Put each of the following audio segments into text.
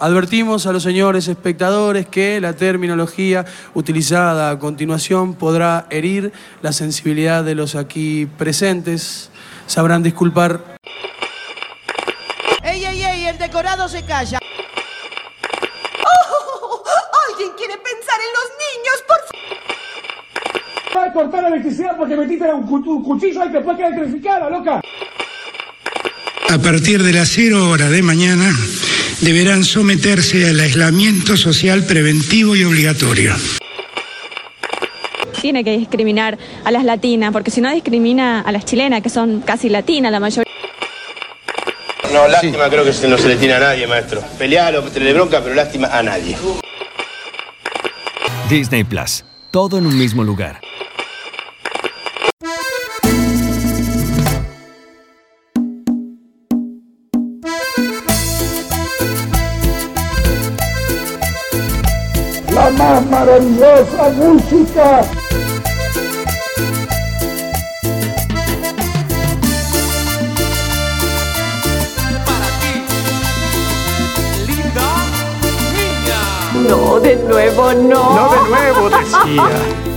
Advertimos a los señores espectadores que la terminología utilizada a continuación podrá herir la sensibilidad de los aquí presentes. Sabrán disculpar. ¡Ey, ey, ey! El decorado se calla. ¡Oh! ¿Alguien quiere pensar en los niños, por favor? Va a cortar la electricidad porque metiste un, cu- un cuchillo ahí que después queda electrificada, loca. A partir de las 0 horas de mañana deberán someterse al aislamiento social preventivo y obligatorio. Tiene que discriminar a las latinas, porque si no discrimina a las chilenas, que son casi latinas la mayoría. No, lástima creo que no se le tiene a nadie, maestro. Pelear o tenerle bronca, pero lástima a nadie. Disney Plus. Todo en un mismo lugar. La más maravillosa música. No, de nuevo no. No de nuevo, decía.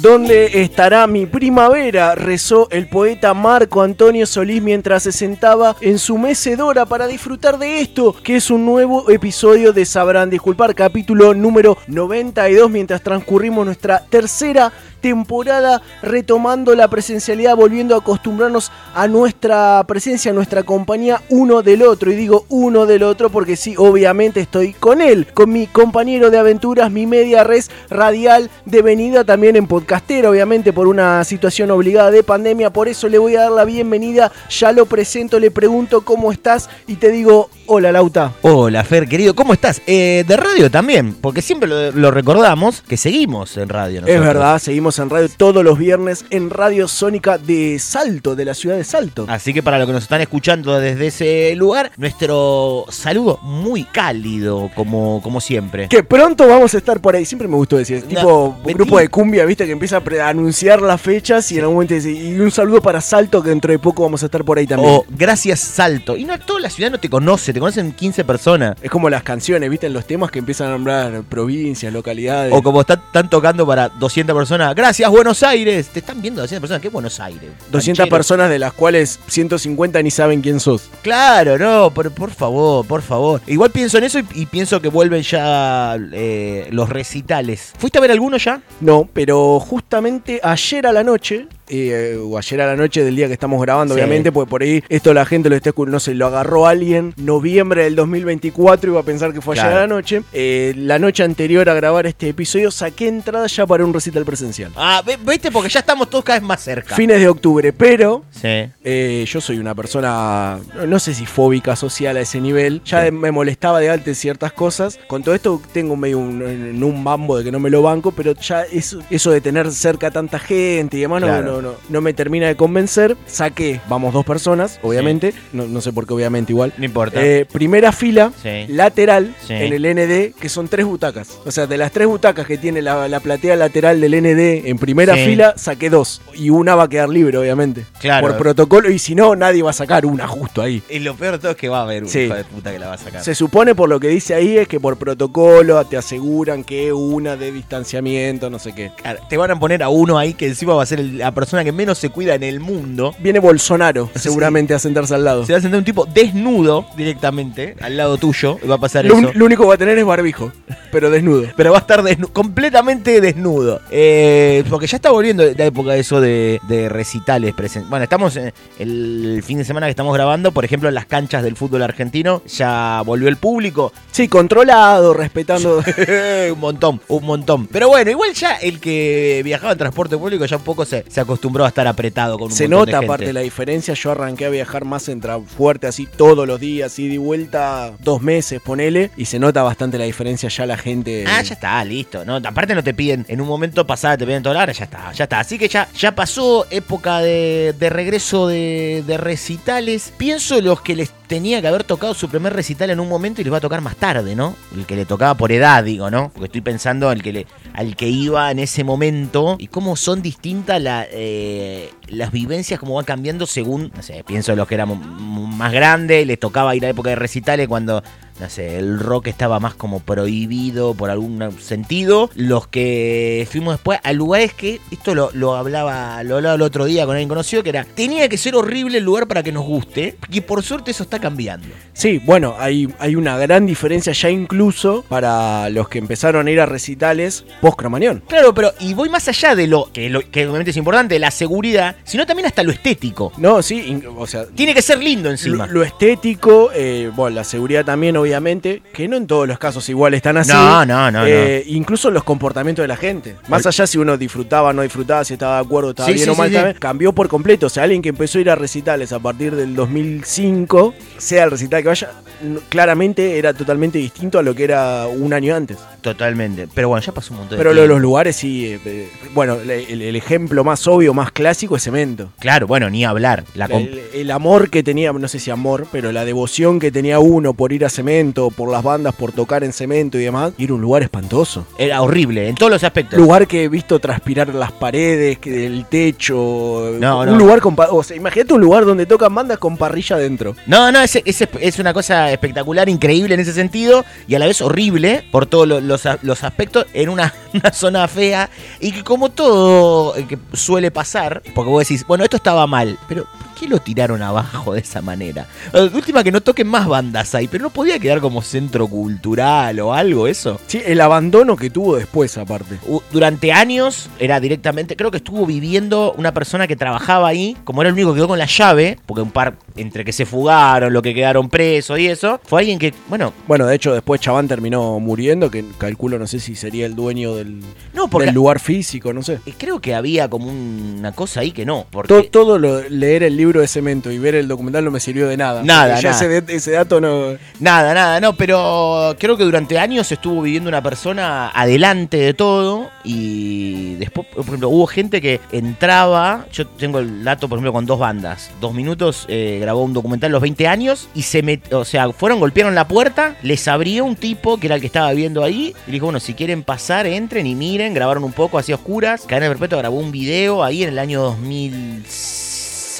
¿Dónde estará mi primavera? rezó el poeta Marco Antonio Solís mientras se sentaba en su mecedora para disfrutar de esto, que es un nuevo episodio de Sabrán Disculpar, capítulo número 92, mientras transcurrimos nuestra tercera temporada retomando la presencialidad, volviendo a acostumbrarnos a nuestra presencia, a nuestra compañía uno del otro. Y digo uno del otro porque sí, obviamente estoy con él, con mi compañero de aventuras, mi media res radial de venida también en podcastera, obviamente por una situación obligada de pandemia. Por eso le voy a dar la bienvenida, ya lo presento, le pregunto cómo estás y te digo, hola Lauta. Hola Fer, querido, ¿cómo estás? Eh, de radio también, porque siempre lo, lo recordamos que seguimos en radio. Es verdad, seguimos en radio todos los viernes en Radio Sónica de Salto, de la ciudad de Salto. Así que para los que nos están escuchando desde ese lugar, nuestro saludo muy cálido, como, como siempre. Que pronto vamos a estar por ahí. Siempre me gustó decir, es No, tipo un grupo de cumbia, viste, que empieza a anunciar las fechas y en algún momento dice, y un saludo para Salto, que dentro de poco vamos a estar por ahí también. O gracias Salto. Y no toda la ciudad no te conoce, te conocen 15 personas. Es como las canciones, viste, en los temas que empiezan a nombrar provincias, localidades. O como están, están tocando para 200 personas. Gracias Buenos Aires. Te están viendo 200 personas. ¿Qué Buenos Aires? 200 Canchero. personas de las cuales 150 ni saben quién sos. Claro, no, por, por favor, por favor. Igual pienso en eso y, y pienso que vuelven ya eh, los recitales. ¿Fuiste a ver alguno ya? No, pero justamente ayer a la noche, eh, o ayer a la noche del día que estamos grabando, Sí. obviamente, porque por ahí esto la gente lo está no sé, lo agarró alguien noviembre del 2024 iba a pensar que fue ayer a la noche. Eh, la noche anterior a grabar este episodio saqué entrada ya para un recital presencial. Ah, viste, porque ya estamos todos cada vez más cerca. Fines de octubre, pero Sí. eh, yo soy una persona, no sé si fóbica social a ese nivel. Ya Sí. me molestaba de antes ciertas cosas. Con todo esto tengo medio un, un bambo de que no me lo banco, pero ya eso, eso de tener cerca a tanta gente y demás no- Claro. No, no, no me termina de convencer. Saqué, vamos, dos personas, obviamente. No, no sé por qué, obviamente, igual. No importa. Eh, primera fila, Sí. lateral, Sí. en el ND, que son tres butacas. O sea, de las tres butacas que tiene la, la platea lateral del ND en primera fila, saqué dos. Y una va a quedar libre, obviamente. Claro. Por protocolo, y si no, nadie va a sacar una justo ahí. Y lo peor de todo es que va a haber un Sí. hijo de puta que la va a sacar. Se supone por lo que dice ahí es que por protocolo te aseguran que una de distanciamiento, no sé qué. Claro, te van a poner a uno ahí que encima va a ser el- la persona que menos se cuida en el mundo. Viene Bolsonaro seguramente a sentarse al lado. Se va a sentar un tipo desnudo directamente al lado tuyo. y Va a pasar Lo, eso. lo único que va a tener es barbijo, pero desnudo. Pero va a estar completamente desnudo. Eh, porque ya está volviendo la época de eso de, de recitales. Bueno, estamos en el fin de semana que estamos grabando, por ejemplo, en las canchas del fútbol argentino. Ya volvió el público. Sí, controlado, respetando. un montón, un montón. Pero bueno, igual ya el que viajaba en transporte público ya un poco se, se acostumbró a estar apretado con un Se de nota gente. aparte la diferencia. Yo arranqué a viajar más en fuerte, así todos los días, y vuelta, dos meses, ponele. Y se nota bastante la diferencia ya la gente. Ah, ya está, listo. No, aparte no te piden, en un momento pasado te piden la hora, ya está, ya está. Así que ya, ya pasó época de, de regreso de, de recitales. Pienso los que les tenía que haber tocado su primer recital en un momento y les va a tocar más tarde, ¿no? El que le tocaba por edad, digo, ¿no? Porque estoy pensando al que, le, al que iba en ese momento y cómo son distintas la, eh, las vivencias, cómo van cambiando según, no sé, pienso en los que éramos más grandes, les tocaba ir a época de recitales cuando no sé, el rock estaba más como prohibido por algún sentido. Los que fuimos después a lugares que, esto lo, lo hablaba, lo hablaba el otro día con alguien conocido, que era, tenía que ser horrible el lugar para que nos guste, y por suerte eso está cambiando. Sí, bueno, hay, hay una gran diferencia ya incluso para los que empezaron a ir a recitales post-Cromañón. Claro, pero y voy más allá de lo que, lo, que obviamente es importante, la seguridad, sino también hasta lo estético. No, sí, o sea, Tiene que ser lindo encima. Lo, lo estético, eh, bueno, la seguridad también, obviamente, que no en todos los casos igual están así. No, no, no, Eh, Incluso los comportamientos de la gente. Más allá si uno disfrutaba, no disfrutaba, si estaba de acuerdo, estaba Sí, bien sí, o mal, sí, también, cambió por completo. O sea, alguien que empezó a ir a recitales a partir del 2005, sea el recital que vaya, no- claramente era totalmente distinto a lo que era un año antes. Totalmente. Pero bueno, ya pasó un montón de Pero lo de tiempo. los lugares sí, eh, eh, bueno, el, el ejemplo más obvio, más clásico es Cemento. Claro, bueno, ni hablar. La El, el amor que tenía, no sé si amor, pero la devoción que tenía uno por ir a Cemento, por las bandas, por tocar en Cemento y demás, y era un lugar espantoso. Era horrible, en todos los aspectos. Lugar que he visto transpirar las paredes, que del techo. No, un no. lugar con. O sea, imagínate un lugar donde tocan bandas con parrilla adentro. No, no, es, es, es una cosa espectacular, increíble en ese sentido y a la vez horrible por todos lo- los, a- los aspectos en una, una zona fea y que como todo eh, que suele pasar, porque vos decís, bueno, esto estaba mal, pero ¿por qué lo tiraron abajo de esa manera? Eh, De última que no toquen más bandas ahí, pero no podía quedar como centro cultural o algo eso. Sí, el abandono que tuvo después, aparte. Durante años era directamente, creo que estuvo viviendo una persona que trabajaba ahí, como era el único que quedó con la llave, porque un par, entre que se fugaron, lo que quedaron presos y eso, fue alguien que, bueno, Bueno, de hecho, después Chabán terminó muriendo, que calculo, no sé si sería el dueño del, no, porque del lugar físico, no sé. creo que había como una cosa ahí que no, porque... To- todo lo, leer el libro de Cemento y ver el documental no me sirvió de nada. Nada, nada. Ese, dato no. Nada, nada, no, pero creo que durante años estuvo viviendo una persona adelante de todo y después, por ejemplo, hubo gente que entraba, yo tengo el dato, por ejemplo, con dos bandas, dos minutos eh, grabó un documental a los 20 años y se met, o sea, fueron, golpearon la puerta, les abrió un tipo que era el que estaba viviendo ahí y le dijo, bueno, si quieren pasar, entren y miren, grabaron un poco así a oscuras, Cadena Perpetua grabó un video ahí en el año 2006,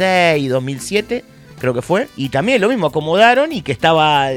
2007 creo que fue. Y también lo mismo, acomodaron y que estaba,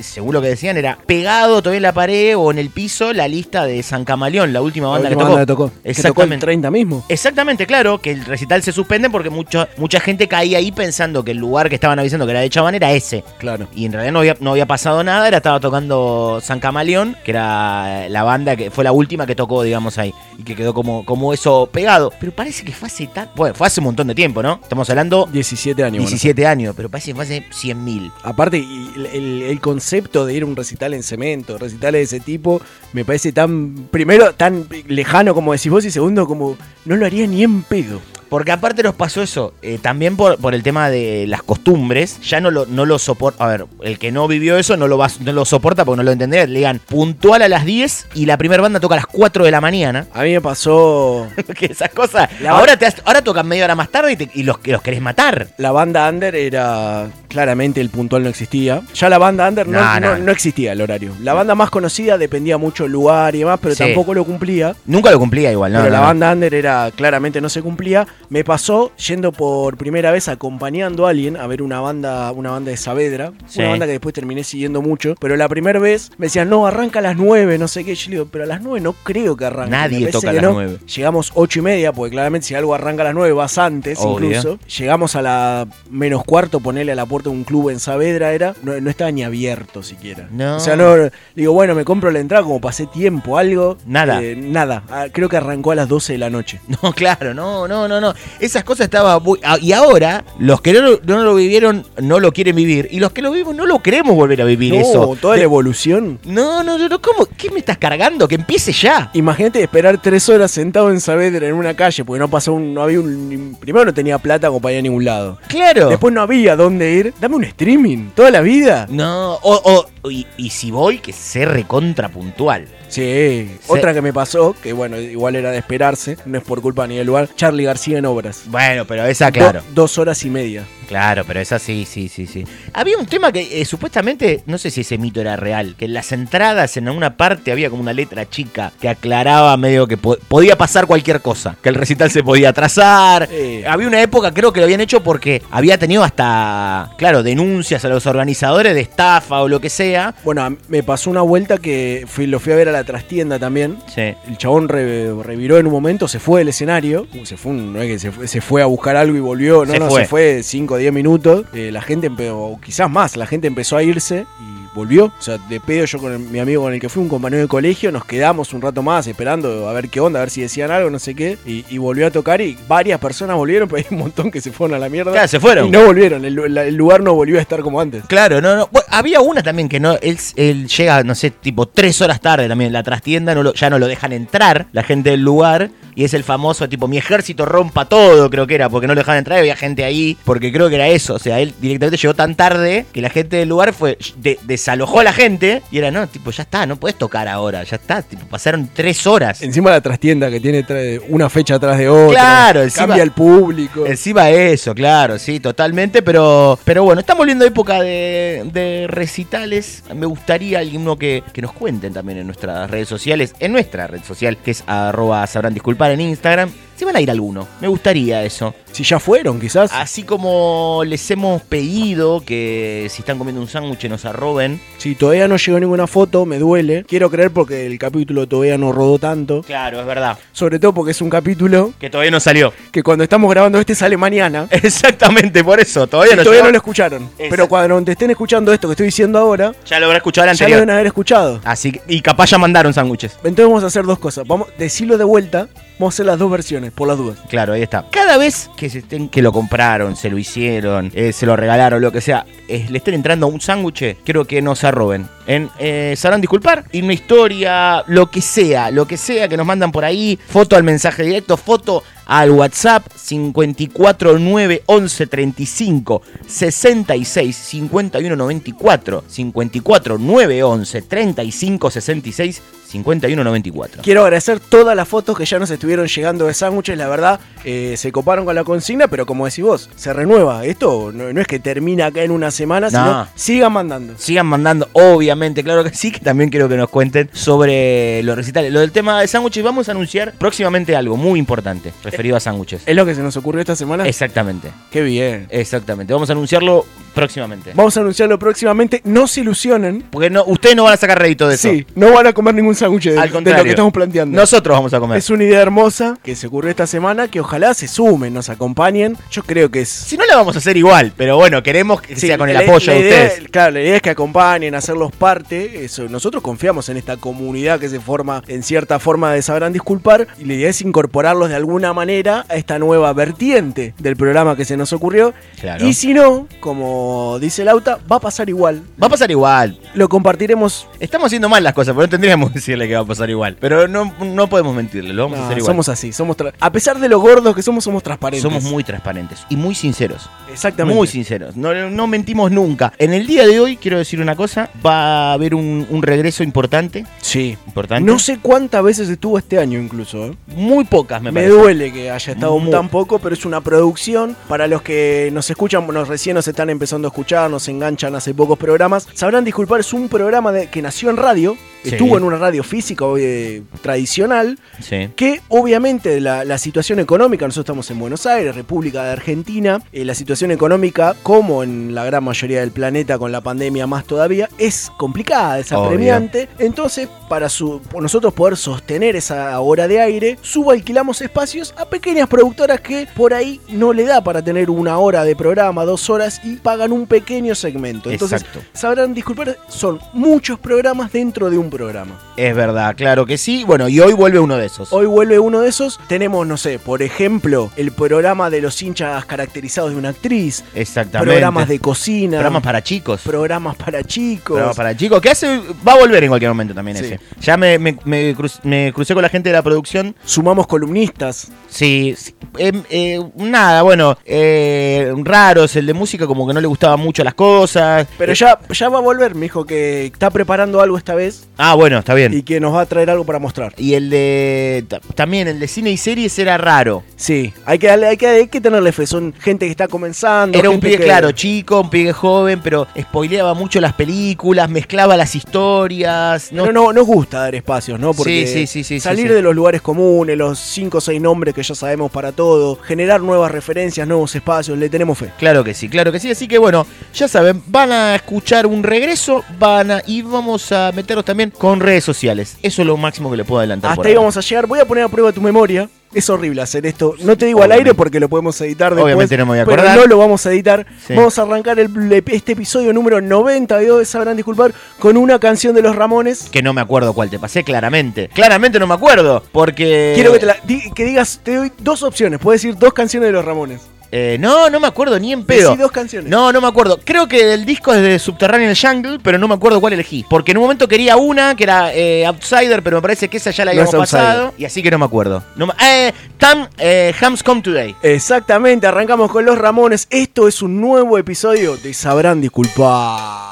según lo que decían, era pegado todavía en la pared o en el piso la lista de San Camaleón, la última banda La que última tocó. banda que tocó. Que tocó el Exactamente. 30 mismo. Exactamente, claro, que el recital se suspende porque mucho, mucha gente caía ahí pensando que el lugar que estaban avisando que era de Chabán era ese. Claro. Y en realidad no había, no había pasado nada, era estaba tocando San Camaleón, que era la banda que fue la última que tocó, digamos, ahí. Y que quedó como, como eso pegado. Pero parece que fue hace tan. Bueno, fue hace un montón de tiempo, ¿no? Estamos hablando 17 años. bueno. 17 pero parece fue hace 100.000. Aparte, el, el- el concepto de ir a un recital en cemento, recitales de ese tipo, me parece tan, primero, tan lejano como decís vos, y segundo, como no lo haría ni en pedo. Porque aparte nos pasó eso, eh, también por, por el tema de las costumbres, ya no lo, no lo soporta. A ver, el que no vivió eso no lo, va, no lo soporta porque no lo entendería. Le digan puntual a las 10 y la primera banda toca a las 4 de la mañana. A mí me pasó. que esas cosas. La- ahora, te, has- ahora tocan media hora más tarde y, te- y los, los querés matar. La banda under era. Claramente el puntual no existía. Ya la banda under no, No, no- existía el horario. La banda más conocida dependía mucho del lugar y demás, pero Sí. tampoco lo cumplía. Nunca lo cumplía igual, ¿no? pero la no. banda under era claramente no se cumplía. Me pasó yendo por primera vez acompañando a alguien a ver una banda, una banda de Saavedra, Sí. una banda que después terminé siguiendo mucho. Pero la primera vez me decían, no, arranca a las 9, no sé qué. Yo le digo, pero a las 9 no creo que arranque. Nadie toca a las no. 9. Llegamos 8 y media, porque claramente si algo arranca a las 9 vas antes Obvio. incluso. Llegamos a la menos cuarto, ponerle a la puerta de un club en Saavedra, era, no, no estaba ni abierto siquiera. No. O sea, no, digo, bueno, me compro la entrada como pasé tiempo, algo. Nada. Eh, nada. Ah, creo que arrancó a las 12 de la noche. No, claro, no, no, no, no. Esas cosas estaban muy. ah, Y ahora, los que no lo, no lo vivieron no lo quieren vivir. Y los que lo vivimos no lo queremos volver a vivir No, eso. toda la evolución. No, no, no, ¿cómo? ¿Qué me estás cargando? Que empiece ya. Imagínate esperar tres horas sentado en Saavedra en una calle, porque no pasó un, no había un. Primero no tenía plata como para ir a ningún lado. Claro. Después no había dónde ir. Dame un streaming, toda la vida. No, o, o y, y si voy, que sea recontra puntual. Sí, otra que me pasó, que bueno, igual era de esperarse, no es por culpa ni del lugar, Charlie García en obras. Bueno, pero esa, claro. Do- dos horas y media. Claro, pero esa sí, sí, sí, sí. Había un tema que eh, supuestamente, no sé si ese mito era real, que en las entradas en alguna parte había como una letra chica que aclaraba medio que po- podía pasar cualquier cosa, que el recital se podía atrasar. Eh. Había una época, creo que lo habían hecho porque había tenido hasta, claro, denuncias a los organizadores de estafa o lo que sea. Bueno, me pasó una vuelta que fui, lo fui a ver a la trastienda también. Sí. El chabón re- reviró en un momento, se fue del escenario. Uh, Se fue, un- no es que se fue, se fue a buscar algo y volvió. No, Se no, fue. se fue 5 o 10 minutos. Eh, la gente, o quizás más, la gente empezó a irse y volvió. O sea, de pedo yo con el- mi amigo con el que fui, un compañero de colegio, nos quedamos un rato más esperando a ver qué onda, a ver si decían algo, no sé qué. Y, y volvió a tocar y varias personas volvieron, pero hay un montón que se fueron a la mierda. Claro, se fueron. Y no volvieron, el, lu- la- el lugar no volvió a estar como antes. Claro, no, no. Bueno, había una también que no, él, él llega, no sé, tipo tres horas tarde también. La trastienda no lo- ya no lo dejan entrar, la gente del lugar. Y es el famoso tipo, mi ejército rompa todo, creo que era, porque no lo dejaban entrar y había gente ahí. Porque creo que era eso. O sea, él directamente llegó tan tarde que la gente del lugar fue, de- desalojó a la gente. Y era, no, tipo, ya está, no puedes tocar ahora, ya está. Tipo, pasaron tres horas. Encima la trastienda que tiene una fecha atrás de otra. Claro, encima- Cambia el público. Encima eso, claro, sí, totalmente, pero, pero bueno, estamos viendo época de, de recitales. Me gustaría alguno que, que nos cuenten también en nuestras redes sociales, en nuestra red social, que es arroba sabrán disculpar en Instagram, si van a ir alguno. Me gustaría eso. Si ya fueron, quizás. Así como les hemos pedido que si están comiendo un sándwich nos arroben. Si todavía no llegó ninguna foto, me duele. Quiero creer porque el capítulo todavía no rodó tanto. Claro, es verdad. Sobre todo porque es un capítulo Que todavía no salió. que cuando estamos grabando este sale mañana. Exactamente, por eso. Todavía no todavía no lo escucharon. Pero cuando te estén escuchando esto que estoy diciendo ahora, Ya lo habrá escuchado el ya lo deben haber escuchado. Así que, y capaz ya mandaron sándwiches. Entonces vamos a hacer dos cosas. Vamos a decirlo de vuelta. Vamos a hacer las dos versiones, por las dudas. Claro, ahí está. Cada vez que se estén, que lo compraron, se lo hicieron, eh, se lo regalaron, lo que sea, le estén entrando un sándwich, quiero que nos arroben. En, eh, sabrán disculpar. Y una historia, lo que sea, lo que sea que nos mandan por ahí, foto al mensaje directo, foto al WhatsApp 549 11 35 66 51 94 54 911 35 66 51 94. Quiero agradecer todas las fotos que ya nos estuvieron llegando de sándwiches. La verdad, eh, se coparon con la consigna, pero como decís vos, se renueva. Esto no, no es que termina acá en una semana, No. sino sigan mandando. Sigan mandando, obviamente, claro que sí, que también quiero que nos cuenten sobre los recitales. Lo del tema de sándwiches, vamos a anunciar próximamente algo muy importante referido a sándwiches. ¿Es lo que se nos ocurrió esta semana? Exactamente, Qué bien. exactamente. Vamos a anunciarlo próximamente. Vamos a anunciarlo próximamente. No se ilusionen. Porque no, ustedes no van a sacar rédito de eso. Sí, no van a comer ningún sándwich de, lo que estamos planteando. Nosotros vamos a comer. Es una idea hermosa que se ocurrió esta semana, que ojalá se sumen, nos acompañen. Yo creo que es... Si no, la vamos a hacer igual, pero bueno, queremos que Sí, sea con el la- apoyo la de ustedes. Claro, la idea es que acompañen, hacerlos parte. Eso, nosotros confiamos en esta comunidad que se forma en cierta forma de sabrán disculpar. Y la idea es incorporarlos de alguna manera a esta nueva vertiente del programa que se nos ocurrió. Claro. Y si no, como dice Lauta, va a pasar igual. Va a pasar igual. Lo compartiremos. Estamos haciendo mal las cosas, pero no tendríamos que decirle que va a pasar igual. Pero no, no podemos mentirle, lo vamos a hacer igual. somos así, somos a pesar de lo gordos que somos, somos transparentes. Somos muy transparentes y muy sinceros. Exactamente. Muy sinceros. No, no mentimos nunca. En el día de hoy, quiero decir una cosa: va a haber un, un regreso importante. Sí. Importante. No sé cuántas veces estuvo este año incluso. ¿eh? Muy pocas, me, Me parece. duele que haya estado Mu- tan poco, pero es una producción. Para los que nos escuchan, nos recién nos están empezando a escuchar, nos enganchan hace pocos programas. Sabrán disculpar, es un programa de- que nació en radio. Sí. Estuvo en una radio física eh, tradicional, Sí. que obviamente la, la situación económica, nosotros estamos en Buenos Aires, República de Argentina, eh, la situación económica, como en la gran mayoría del planeta con la pandemia más todavía, es complicada, es Obvio. apremiante. Entonces, para su, nosotros poder sostener esa hora de aire, subalquilamos espacios a pequeñas productoras que por ahí no le da para tener una hora de programa, dos horas y pagan un pequeño segmento. Entonces, Exacto. sabrán disculpar, son muchos programas dentro de un programa. Es verdad, claro que sí. Bueno, y hoy vuelve uno de esos. Hoy vuelve uno de esos. Tenemos, no sé, por ejemplo, el programa de los hinchas caracterizados de una actriz. Exactamente. Programas de cocina. Programas para chicos. Programas para chicos. Programas para chicos. Que hace. Va a volver en cualquier momento también Sí. ese. Ya me, me- me cru- me crucé con la gente de la producción. Sumamos columnistas. Sí. sí, em, eh, nada, bueno. eh, raros. El de música, como que no le gustaban mucho las cosas. Pero Eh, ya, ya va a volver, me dijo que está preparando algo esta vez Ah, bueno, está bien. y que nos va a traer algo para mostrar. Y el de. ta- También el de cine y series era raro. Sí, hay que, darle- hay que, hay que tenerle fe. Son gente que está comenzando. Era un pibe, que- claro, chico, un pibe joven, pero spoileaba mucho las películas, mezclaba las historias. No, Pero no, nos gusta dar espacios, ¿no? Porque Sí, sí, sí, sí, salir de los lugares comunes, los 5 o 6 nombres que ya sabemos para todo, generar nuevas referencias, nuevos espacios, le tenemos fe. Claro que sí, claro que sí. Así que bueno, ya saben, van a escuchar un regreso, van a. y vamos a meternos también con redes sociales. Eso es lo máximo que le puedo adelantar. por Hasta ahí ahora. vamos a llegar. Voy a poner a prueba tu memoria. Es horrible hacer esto. No te digo al aire porque lo podemos editar después. Obviamente no me voy a pero acordar. no lo vamos a editar. Sí. Vamos a arrancar el- este episodio número 92, sabrán disculpar, con una canción de los Ramones. Que no me acuerdo cuál te pasé, claramente. Claramente no me acuerdo, porque. Quiero que, te la- que digas, te doy dos opciones. Puedes decir dos canciones de los Ramones. Eh, no, no me acuerdo ni en pedo. Decí dos canciones. No, no me acuerdo. Creo que el disco es de Subterranean Jungle, pero no me acuerdo cuál elegí. Porque en un momento quería una, que era eh, Outsider, pero me parece que esa ya la No habíamos es Outsider. pasado. Y así que no me acuerdo. No me- eh, Tam, eh, Hams Come Today. Exactamente, arrancamos con los Ramones. Esto es un nuevo episodio de Sabrán Disculpar.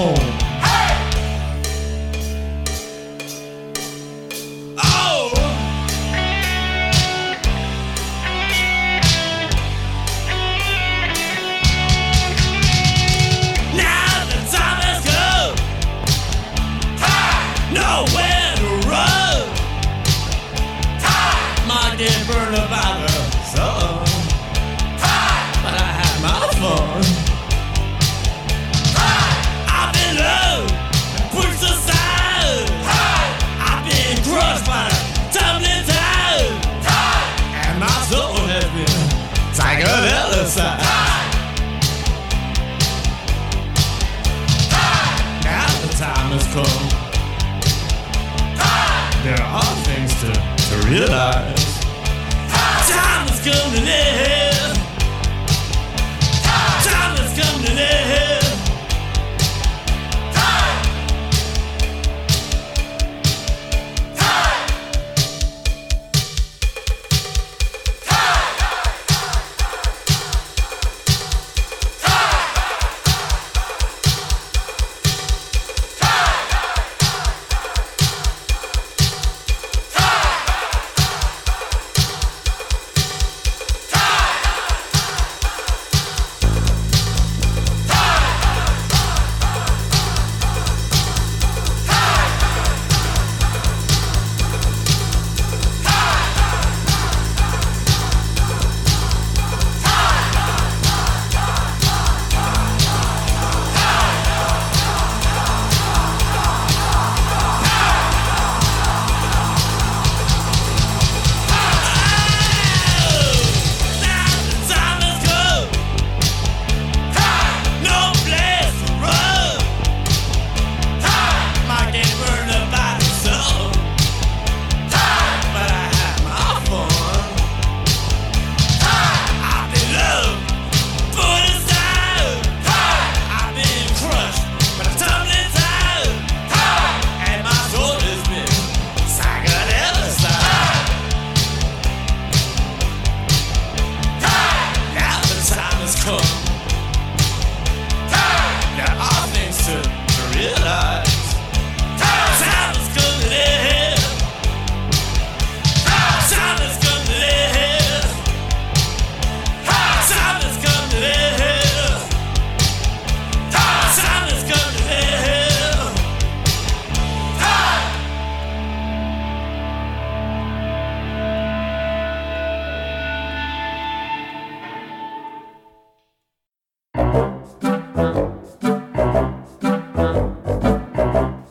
Home.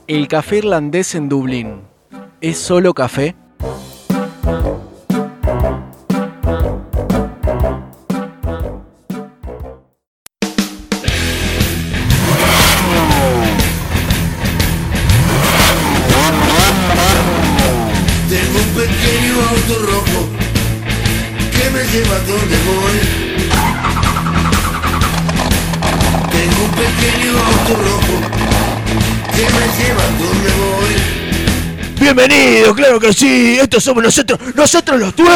¿El café irlandés en Dublín es solo café? Sí. Estos somos nosotros, nosotros los tuercos.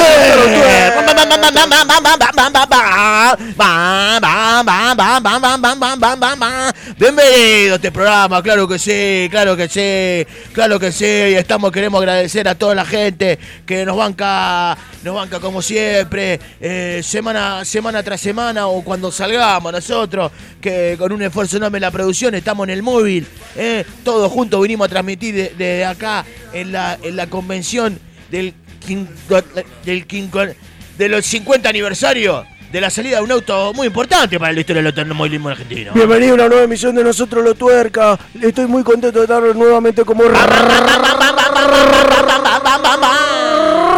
Bienvenido a este programa, claro que sí, claro que sí, claro que sí. Estamos, queremos agradecer a toda la gente que nos banca, nos banca como siempre, eh, semana, semana tras semana o cuando salgamos nosotros, que con un esfuerzo enorme en la producción estamos en el móvil, eh, todos juntos vinimos a transmitir de- desde acá en la, en la convención del, quinto- del quinco- de los 50 aniversario de la salida de un auto muy importante para la historia del automovilismo argentino. Bienvenido a una nueva emisión de Nosotros los Tuerca. Estoy muy contento de estar nuevamente como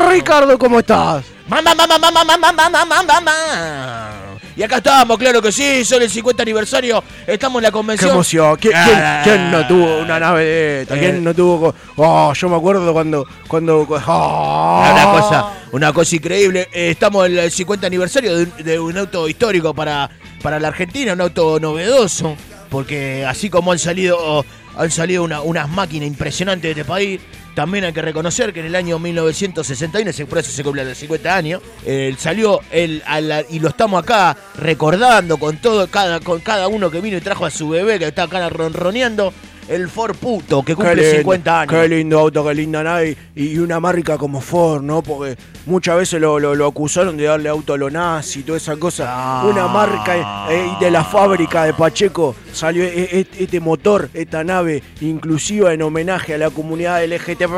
Ricardo, ¿cómo estás? Y acá estamos, claro que sí, son el 50 aniversario, estamos en la Qué convención. emoción. ¿Qui- ¿Quién, Ah. quién no tuvo una nave de esta? ¿Quién Eh. no tuvo.? Oh, yo me acuerdo cuando. cuando oh. Una cosa, una cosa increíble. Eh, estamos en el 50 aniversario de un, de un auto histórico para, para la Argentina, un auto novedoso, porque así como han salido, han salido una- unas máquinas impresionantes de este país, también hay que reconocer que en el año 1961, ese- por eso se cumplen los 50 años, eh, salió el, la- y lo estamos acá recordando con todo, cada, con cada uno que vino y trajo a su bebé que está acá ronroneando, el Ford Puto, que cumple lindo, 50 años. Qué lindo auto, qué linda nave. Y, y una marca como Ford, ¿no? Porque muchas veces lo, lo- lo acusaron de darle auto a lo nazi y toda esa cosa. Ah. Una marca eh, de la fábrica de Pacheco salió e- e- este motor, esta nave inclusiva en homenaje a la comunidad LGTB.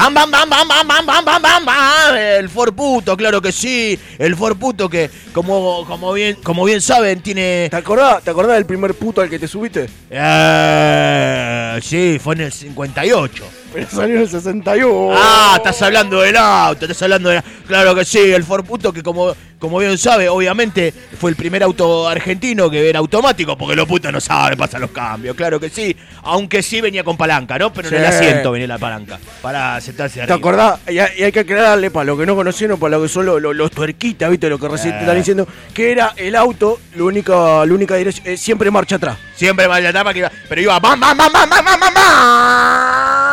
Bam, bam, bam, bam, bam, bam, bam, bam, bam, bam. El Ford puto, claro que sí. El Ford puto que, como, como, bien, como bien saben, tiene. ¿Te acordás, ¿Te acordás del primer puto al que te subiste? Eh, sí, fue en el 58. Pero salió en el 61. Ah, estás hablando del auto, estás hablando de Claro que sí, el Ford Puto que como, como bien sabe, obviamente fue el primer auto argentino que era automático, porque los putos no saben pasar los cambios, claro que sí. Aunque sí venía con palanca, ¿no? Pero en el asiento venía la palanca, para sentarse ¿Te arriba. acordás? Y hay, y hay que aclararle para los que no conocieron, para los que son los, los- los tuerquitas, ¿viste? Lo que recién te están Eh. diciendo, que era el auto, la única, la única dirección, eh, siempre marcha atrás. Siempre va la tapa que iba, pero iba bam, bam, bam, bam, bam, bam, bam, bam.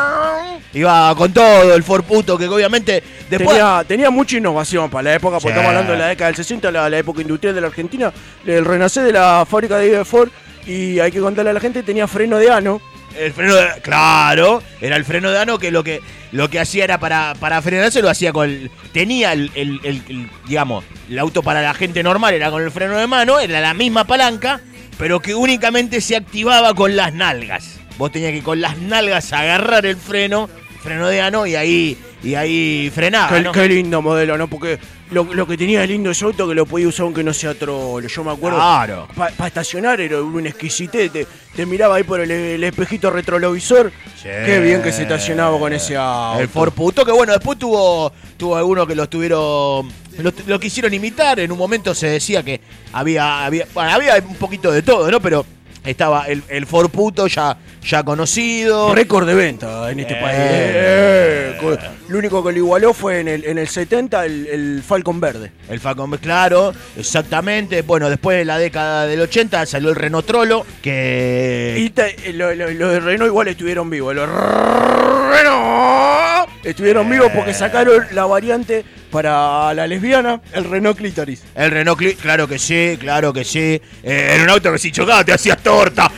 Iba con todo el Ford puto que obviamente después Tenía, tenía mucha innovación para la época, porque estamos hablando de la década del 60, la, la época industrial de la Argentina, el renacer de la fábrica de Ford, y hay que contarle a la gente, tenía freno de ano. el freno de, claro, era el freno de ano que lo que lo que hacía era para para frenarse lo hacía con el- tenía el- el, digamos, el auto para la gente normal era con el freno de mano, era la misma palanca, pero que únicamente se activaba con las nalgas. Vos tenías que con las nalgas agarrar el freno, freno de ano y ahí y ahí frenaba, qué, ¿no? qué lindo modelo, ¿no? Porque lo, lo que tenía lindo ese auto que lo podía usar aunque no sea trolo. Yo me acuerdo. Claro. Para estacionar era un exquisite. Te, te miraba ahí por el, el espejito retrovisor. Qué bien que se estacionaba con ese auto. El Ford Puto, que bueno, después tuvo, tuvo algunos que lo tuvieron. Lo, lo quisieron imitar. En un momento se decía que había, había, bueno, había un poquito de todo, ¿no? Pero estaba el, el Ford Puto ya, ya conocido. Récord de venta en este Eh. país. Eh, co- Lo único que lo igualó fue en el, en el 70 el, el Falcon Verde. El Falcon, claro, exactamente. Bueno, después de la década del 80 salió el Renault Trollo, que. Y te- lo, lo- lo de Renault igual estuvieron vivos. Los Renault estuvieron vivos porque sacaron la variante para la lesbiana, el Renault Clitoris. El Renault Clitoris, claro que sí, claro que sí. En un auto que si chocaba te hacías torta.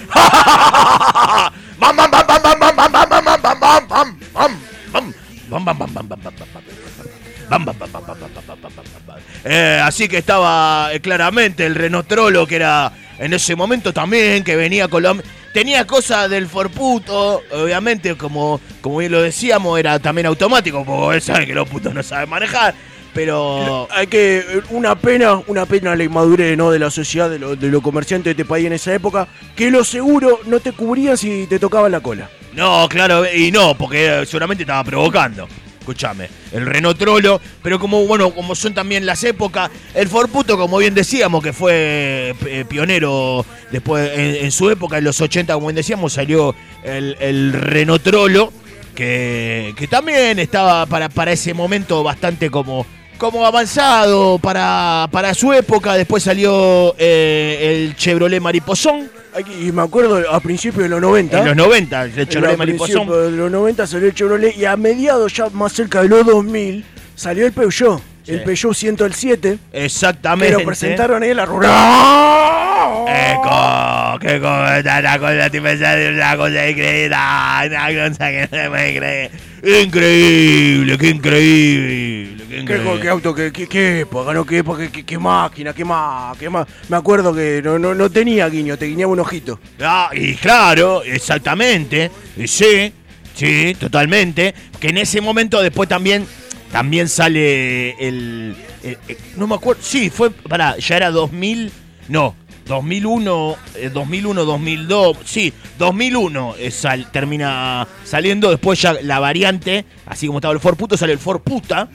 Así que estaba claramente el Renault Trolo que era en ese momento también, que venía Colombia. Tenía cosas del Forputo, obviamente, como, como bien lo decíamos, era también automático, porque él sabe que los putos no saben manejar. Pero. Hay que. Una pena, una pena la inmadurez ¿no? de la sociedad, de los de los comerciantes de este país en esa época, que los seguros no te cubrían si te tocaban la cola. No, claro, y no, porque seguramente estaba provocando. Escúchame, el Renault Trollo, pero como bueno, como son también las épocas, el Forputo, como bien decíamos, que fue eh, pionero después en, en su época, en los 80, como bien decíamos, salió el, el Renault Trollo, que, que también estaba para, para ese momento bastante como, como avanzado para, para su época. Después salió eh, el Chevrolet Mariposón. Y me acuerdo a principios de los 90. En los 90, el Chevrolet a Mariposón. de los 90 salió el Chevrolet y a mediados, ya más cerca de los 2000, salió el Peugeot. El Peugeot 107. Exactamente. Que lo presentaron ahí en la rural. Eco, qué cosa, una cosa, una cosa increíble, una cosa que no se puede creer. Increíble, qué increíble, qué ¿Qué, qué auto? ¿Qué, qué, qué época? ¿no? ¿Qué, época? ¿Qué, qué máquina? ¿Qué más? ¿Qué más? Me acuerdo que no, no, no tenía guiño, te guiñaba un ojito. Ah, y claro, exactamente, y sí, sí, totalmente. Que en ese momento después también, también sale el, el- el- no me acuerdo, sí, fue, pará, ya era 2000, no, 2001, eh, 2001, 2002, sí, 2001 eh, sal- termina saliendo, después ya la variante, así como estaba el Ford Puto, sale el Ford Puta,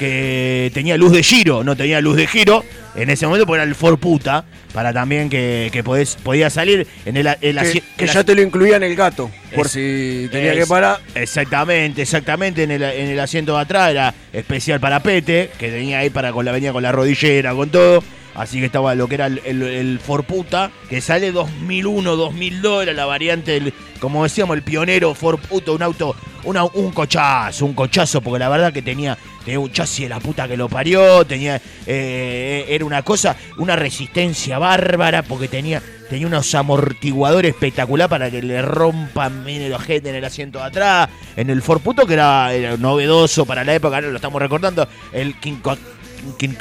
que tenía luz de giro, no tenía luz de giro, en ese momento porque era el Ford Puta, para también que, que podés- podía salir en el, el Que, asi- que el ya te lo incluía en el gato, por Es- si tenía que parar. Exactamente, exactamente. En el, en el asiento de atrás era especial para Pete, que tenía ahí para con la venía con la rodillera, con todo. Así que estaba lo que era el, el, el Ford Puta, que sale 2001, 2002, era la variante, del, como decíamos, el pionero Ford Puta, un auto, una- un cochazo, un cochazo, porque la verdad que tenía, tenía un chasis de la puta que lo parió, tenía, eh, era una cosa, una resistencia bárbara, porque tenía, tenía unos amortiguadores espectacular para que le rompan el ojete en el asiento de atrás, en el Ford Puto, que era, novedoso para la época, ahora lo estamos recordando, el King- King-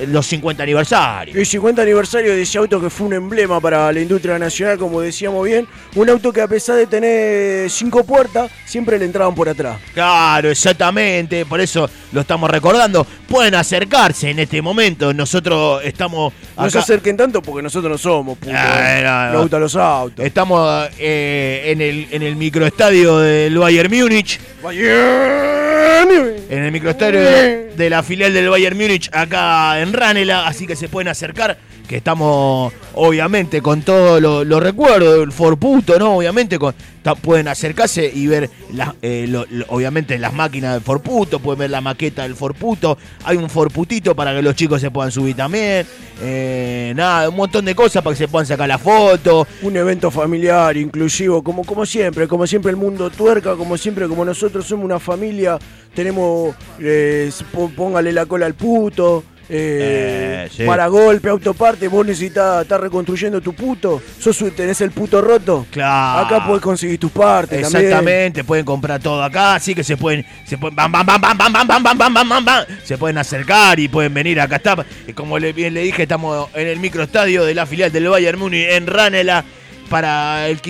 los 50 aniversarios. El 50 aniversario de ese auto que fue un emblema para la industria nacional, como decíamos bien. Un auto que a pesar de tener cinco puertas, siempre le entraban por atrás. Claro, exactamente, por eso lo estamos recordando. Pueden acercarse en este momento, nosotros estamos No se acerquen tanto porque nosotros no somos, puto. Ah, eh. no, no. Nos gustan los autos. Estamos eh, en, el, en el microestadio del Bayern Múnich. En el microestadio de, de la filial del Bayern Múnich acá en Ranela, así que se pueden acercar, que estamos obviamente con todos los recuerdos del Ford Puto, ¿no? Obviamente pueden acercarse y ver, eh, obviamente las máquinas del Ford Puto, pueden ver la maqueta del Ford Puto, hay un Ford Putito para que los chicos se puedan subir también, eh, nada, un montón de cosas para que se puedan sacar la foto. Un evento familiar, inclusivo, como, como siempre, como siempre el mundo tuerca, como siempre, como nosotros somos una familia, tenemos, eh, póngale la cola al puto, eh, Eh, sí. para golpe, autoparte, vos necesitas estar reconstruyendo tu puto, sos, tenés el puto roto, Claro. acá podés conseguir tus partes también. Exactamente, pueden comprar todo acá, así que se pueden, se pueden, bam, bam, bam, bam, bam, bam, bam, bam, bam, bam, bam, bam, se pueden acercar y pueden venir acá está. Como le, bien le dije, estamos en el microestadio de la filial del Bayern Múnich en Ranela para el,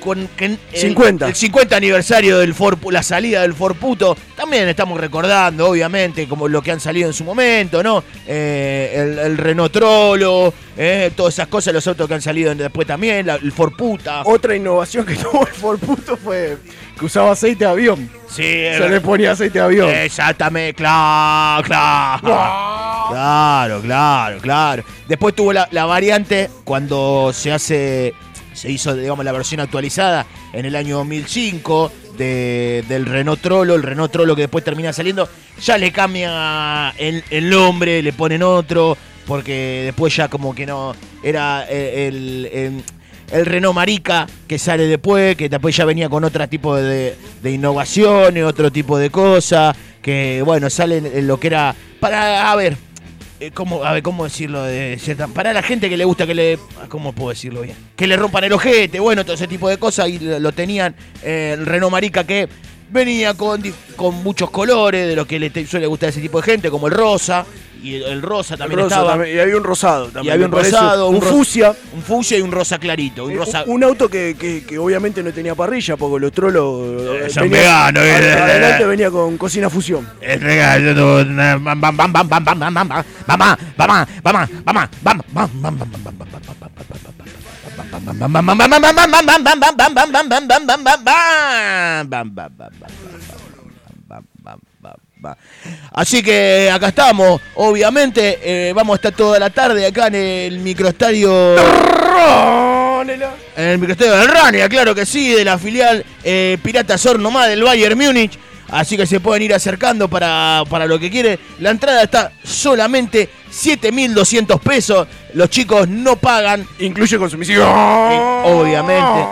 con- el- 50. el 50 aniversario del la salida del Ford Puto. También estamos recordando, obviamente, como lo que han salido en su momento, ¿no? Eh, el, el Renault Trollo, eh, todas esas cosas, los autos que han salido después también, la- el Ford Puta. Otra innovación que tuvo el Ford puto fue que usaba aceite de avión. Sí, Se le ponía aceite de avión. Exactamente, claro, claro. Claro, claro, claro. Después tuvo la, la variante cuando se hace, se hizo, digamos, la versión actualizada en el año 2005 de- del Renault Trollo, el Renault Trollo que después termina saliendo, ya le cambia el, el nombre, le ponen otro, porque después ya como que no, era eh, el... el- Renault Marica que sale después, que después ya venía con otro tipo de, de innovaciones, otro tipo de cosas, que bueno, salen en lo que era, para, a ver, eh, ¿cómo, a ver, ¿cómo decirlo? De cierta, para la gente que le gusta que le, ¿cómo puedo decirlo bien? Que le rompan el ojete, bueno, todo ese tipo de cosas, y lo, tenían eh, Renault Marica que venía con, con muchos colores, de los que le suele gustar a ese tipo de gente, como el rosa. Y el, el rosa también rosa estaba. también, y había un rosado también. y había un rosado, un fusia. Un fusia y un rosa clarito. Un Eh, rosa, Un auto que, que- que obviamente no tenía parrilla, porque los trolos. eh, son veganos, eh, eh, Adelante eh. venía con cocina fusión. Regalo, bam, Así que acá estamos, obviamente, eh, vamos a estar toda la tarde acá en el microestadio. En el microestadio del Rania, claro que sí, de la filial eh, Pirata Sornomá del Bayern Múnich. Así que se pueden ir acercando para, para lo que quieren. La entrada está solamente 7.200 pesos. Los chicos no pagan. Incluye consumición. Obviamente.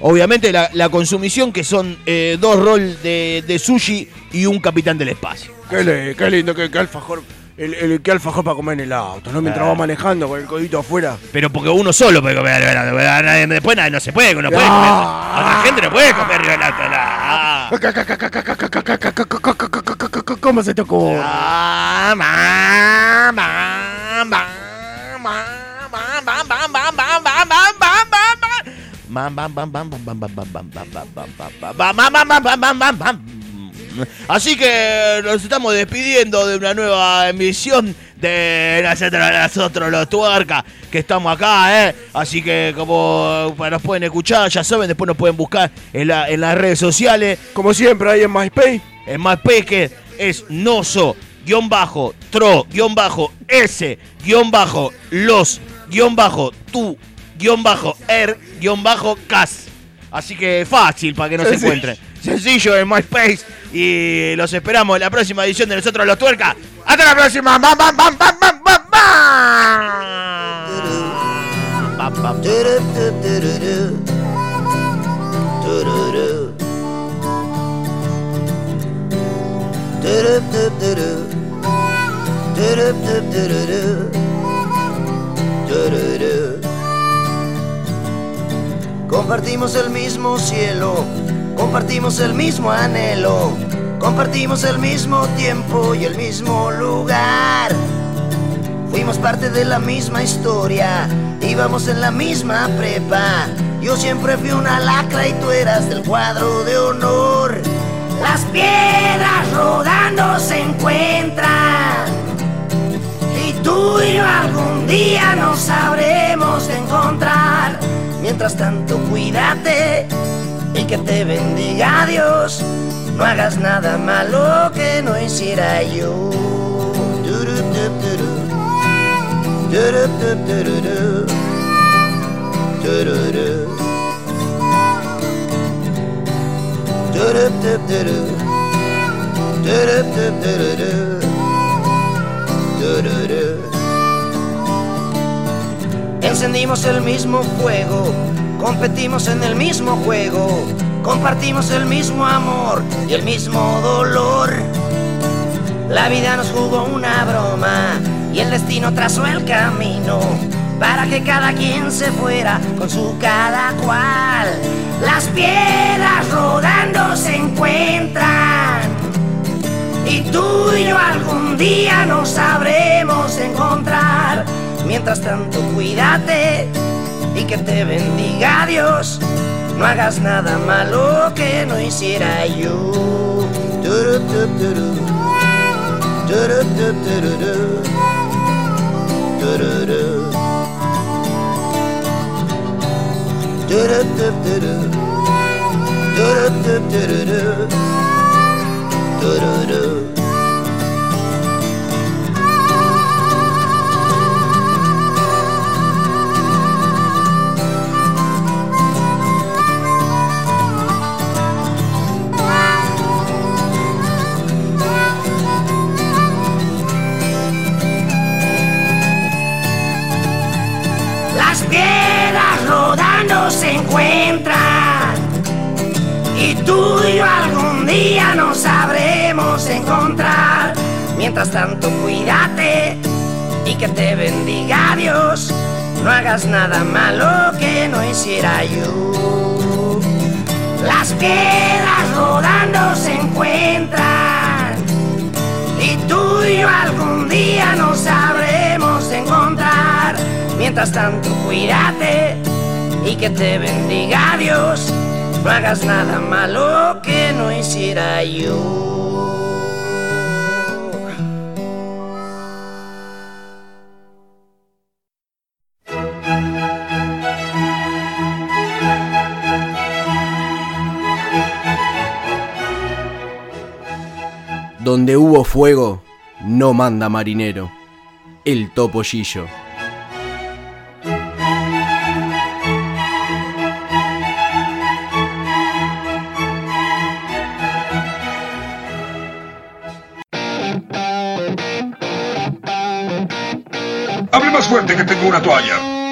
Obviamente la, la consumición que son eh, dos rolls de, de sushi y un capitán del espacio. Qué, le- qué lindo, qué, qué alfajor. El, el- qué alfajor para comer en el auto, ¿no? Mientras Ah. va manejando con el codito afuera. Pero porque uno solo puede comer Después no se puede, no puede comer. Otra gente no puede comer arriba del auto. Ah. ¿Cómo se te Así que nos estamos despidiendo de una nueva emisión de nosotros, nosotros los tuercas que estamos acá, ¿eh? Así que como pues, nos pueden escuchar, ya saben, después nos pueden buscar en, las redes sociales. Como siempre, ahí en MySpace. En MySpace que es Noso, guion bajo, tro, guion bajo, s, guion bajo, los, guion bajo, tu, guion bajo, er, guion bajo, cas. Así que fácil para que nos encuentren. Sencillo en MySpace y los esperamos en la próxima edición de Nosotros los Tuercas. ¡Hasta la próxima! ¡Bam, bam, bam, bam, bam, bam, bam! Bam. Compartimos el mismo cielo, compartimos el mismo anhelo, compartimos el mismo tiempo y el mismo lugar. Fuimos parte de la misma historia, íbamos en la misma prepa. Yo siempre fui una lacra y tú eras del cuadro de honor. Las piedras rodando se encuentran. Y tú y yo algún día nos sabremos encontrar. Mientras tanto, cuídate que te bendiga. Dios. No hagas nada malo que no hiciera yo. Encendimos el mismo fuego, competimos en el mismo juego, compartimos el mismo amor y el mismo dolor. La vida nos jugó una broma y el destino trazó el camino para que cada quien se fuera con su cada cual. Las piedras rodando se encuentran y tú y yo algún día nos sabremos encontrar. Mientras tanto, cuídate y que te bendiga Dios. No hagas nada malo que no hiciera yo. Encuentran y tú y yo algún día nos sabremos encontrar. Mientras tanto, cuídate y que te bendiga Dios. No hagas nada malo que no hiciera yo. Las piedras rodando se encuentran. Y tú y yo algún día nos sabremos encontrar. Mientras tanto, cuídate y que te bendiga Dios. No hagas nada malo que no hiciera yo. Donde hubo fuego, no manda marinero. El topollillo. Fuerte que tengo una toalla.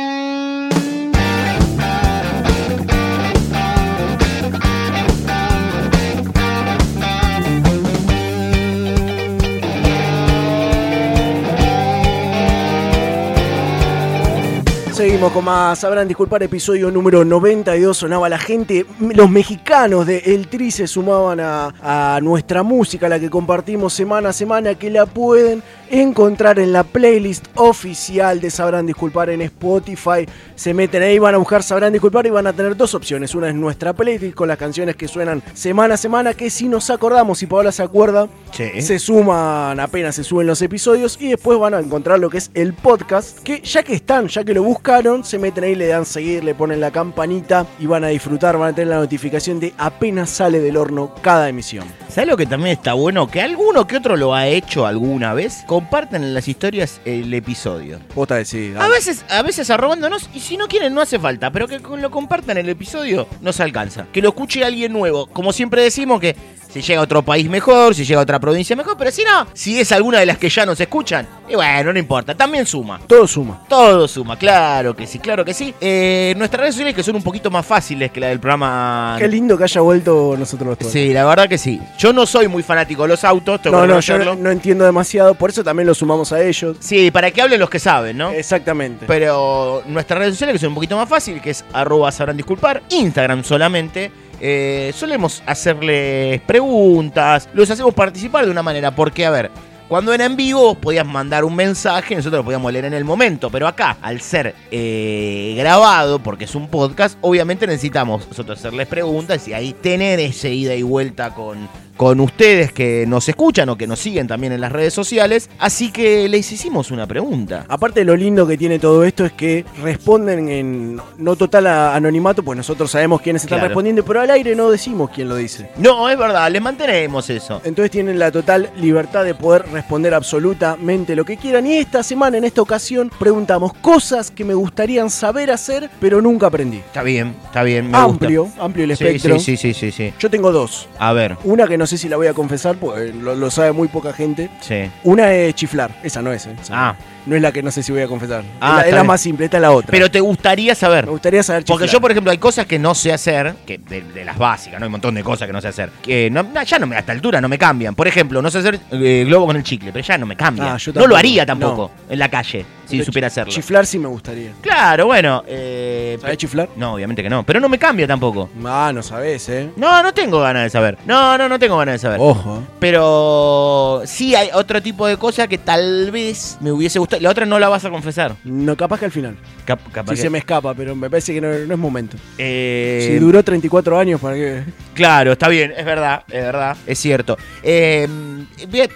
Seguimos con más, sabrán disculpar, episodio número 92, sonaba la gente, los mexicanos de El Tri se sumaban a, a nuestra música, la que compartimos semana a semana, que la pueden encontrar en la playlist oficial de Sabrán Disculpar en Spotify. Se meten ahí, van a buscar Sabrán Disculpar y van a tener dos opciones. Una es nuestra playlist con las canciones que suenan semana a semana, que si nos acordamos, si Paola se acuerda, se suman apenas se suben los episodios y después van a encontrar lo que es el podcast, que ya que están, ya que lo buscaron, se meten ahí, le dan seguir, le ponen la campanita y van a disfrutar, van a tener la notificación de apenas sale del horno cada emisión. ¿Sabes lo que también está bueno? Que alguno que otro lo ha hecho alguna vez. Compartan en las historias el episodio. Vos te decís, A veces, a veces arrobándonos, y si no quieren, no hace falta, pero que lo compartan el episodio nos alcanza. Que lo escuche alguien nuevo. Como siempre decimos que si llega a otro país mejor, si llega a otra provincia mejor, pero si no, si es alguna de las que ya nos escuchan, y bueno, no importa, también suma. Todo suma. Todo suma, claro que sí, claro que sí. Eh, nuestras redes sociales que son un poquito más fáciles que la del programa. Qué lindo que haya vuelto nosotros los dos. Sí, la verdad que sí. Yo no soy muy fanático de los autos, tengo No, que no, yo no, no entiendo demasiado, por eso también lo sumamos a ellos. Sí, para que hablen los que saben, ¿no? Exactamente. Pero nuestras redes sociales que son un poquito más fácil, que es arroba sabrán disculpar, Instagram solamente. eh, solemos hacerles preguntas, los hacemos participar de una manera, porque a ver, cuando era en vivo vos podías mandar un mensaje, nosotros lo podíamos leer en el momento, pero acá, al ser eh, grabado, porque es un podcast, obviamente necesitamos nosotros hacerles preguntas y ahí tener ese ida y vuelta con, con ustedes que nos escuchan o que nos siguen también en las redes sociales. Así que les hicimos una pregunta. Aparte lo lindo que tiene todo esto es que responden en no total a- anonimato, pues nosotros sabemos quiénes están Claro. respondiendo, pero al aire no decimos quién lo dice. No, es verdad, les mantenemos eso. Entonces tienen la total libertad de poder responder absolutamente lo que quieran. Y esta semana, en esta ocasión, preguntamos cosas que me gustarían saber hacer, pero nunca aprendí. Está bien, está bien, me amplio, gusta. amplio el espectro. Sí, sí, sí, sí, sí. Yo tengo dos. A ver, Una que no sé si la voy a confesar, porque lo, lo sabe muy poca gente. sí. Una es chiflar, esa no es, ¿eh? Ah. No es la que no sé si voy a confesar. Ah, es la, es más simple, esta es la otra. Pero te gustaría saber. me gustaría saber chiflar. Porque yo, por ejemplo, hay cosas que no sé hacer, que de, de las básicas, ¿no? Hay un montón de cosas que no sé hacer. Que no- ya no me, a esta altura no me cambian. Por ejemplo, no sé hacer eh, globo con el chicle, pero ya no me cambia. Ah, yo no lo haría tampoco en la calle, si Pero supiera hacerlo. Chiflar sí me gustaría. Claro, bueno. Eh, ¿Sabés chiflar? no, obviamente que no. Pero no me cambia tampoco. Ah, no sabés, ¿eh? No, no tengo ganas de saber. No, no, no tengo ganas de saber. Ojo. Pero sí hay otro tipo de cosas que tal vez me hubiese gustado. La otra no la vas a confesar. No, capaz que al final. Cap- capaz Si que- se me escapa, pero me parece que no, no es momento. Eh, Si duró 34 años, ¿para qué? Claro, está bien, es verdad, es verdad, es cierto. Eh, voy, a,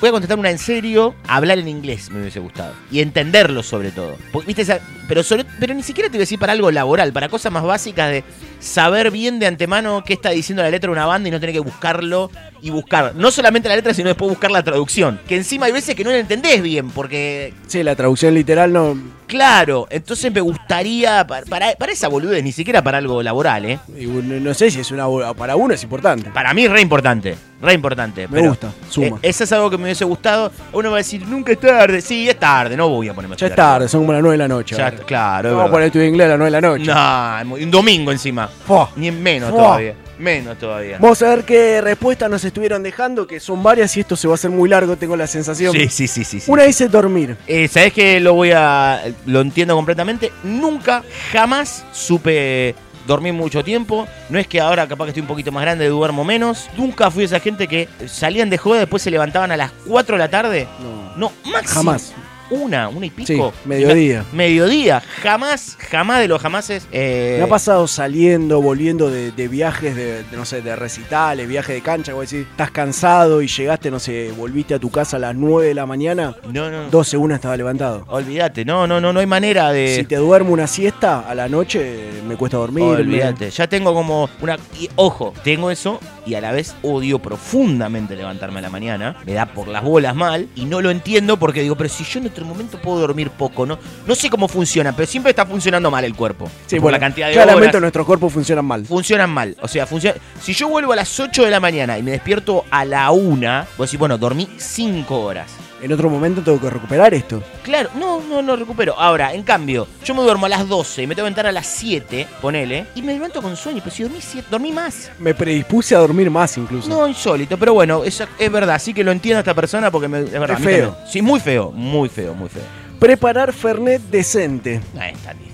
voy a contestar una en serio. Hablar en inglés me hubiese gustado. Y entenderlo sobre todo. Porque, ¿viste? esa- pero, sobre- pero ni siquiera te voy a decir para algo laboral, para cosas más básicas de saber bien de antemano qué está diciendo la letra de una banda y no tener que buscarlo y buscar. No solamente la letra, sino después buscar la traducción. Que encima hay veces que no la entendés bien, porque Sí, la traducción literal no. Claro, entonces me gustaría, para, para, para esa boludez, ni siquiera para algo laboral, ¿eh? y no no sé si es una. Para uno es importante. Para mí es re importante, re importante. Me pero, gusta, suma. eh, eso es algo que me hubiese gustado. Uno va a decir, nunca es tarde. Sí, es tarde, no voy a ponerme Ya es tarde, son como las 9 de la noche. Ya claro, es Vamos a poner estudio inglés a las 9 de la noche. No, un domingo encima. Fua. Ni en menos Fua. todavía. Menos todavía. Vamos a ver qué respuestas nos estuvieron dejando, que son varias y esto se va a hacer muy largo, tengo la sensación. Sí, sí, sí, sí. sí. Una dice dormir. Eh, ¿Sabés que lo voy a. lo entiendo completamente? Nunca, jamás supe dormí mucho tiempo. No es que ahora capaz que estoy un poquito más grande duermo menos. Nunca fui esa gente que salían de joda, después se levantaban a las 4 de la tarde. No, máximo. Jamás. Una, una y pico. Sí, mediodía. Mediodía. Jamás, jamás de los jamases. eh, Me ha pasado saliendo, volviendo de, de viajes de, de, no sé, de recitales, viajes de cancha, como decir, estás cansado y llegaste, no sé, volviste a tu casa a las 9 de la mañana, No, no. 12 una estaba levantado. Olvídate, no, no, no, no hay manera de. Si te duermo una siesta a la noche, me cuesta dormir. Olvídate, ya tengo como una. Y, ojo, tengo eso y a la vez odio profundamente levantarme a la mañana. Me da por las bolas mal y no lo entiendo porque digo, pero si yo en otro momento puedo dormir poco, ¿no? No sé cómo funciona, pero siempre está funcionando mal el cuerpo. Sí, por bueno, la cantidad de claramente horas. nuestros cuerpos funcionan mal. Funcionan mal. O sea, funciona. Si yo vuelvo a las 8 de la mañana y me despierto a la 1, vos decís, bueno, dormí 5 horas. En otro momento tengo que recuperar esto. Claro, no, no lo recupero. Ahora, en cambio, yo me duermo a las 12 y me tengo que levantar a las 7, ponele, y me levanto con sueño, pero si dormí 7, dormí más. Me predispuse a dormir más incluso. No, insólito, pero bueno, es, es verdad, sí que lo entiendo a esta persona porque me, es verdad. Es feo. Sí, muy feo, muy feo, muy feo. Preparar Fernet decente. No es tan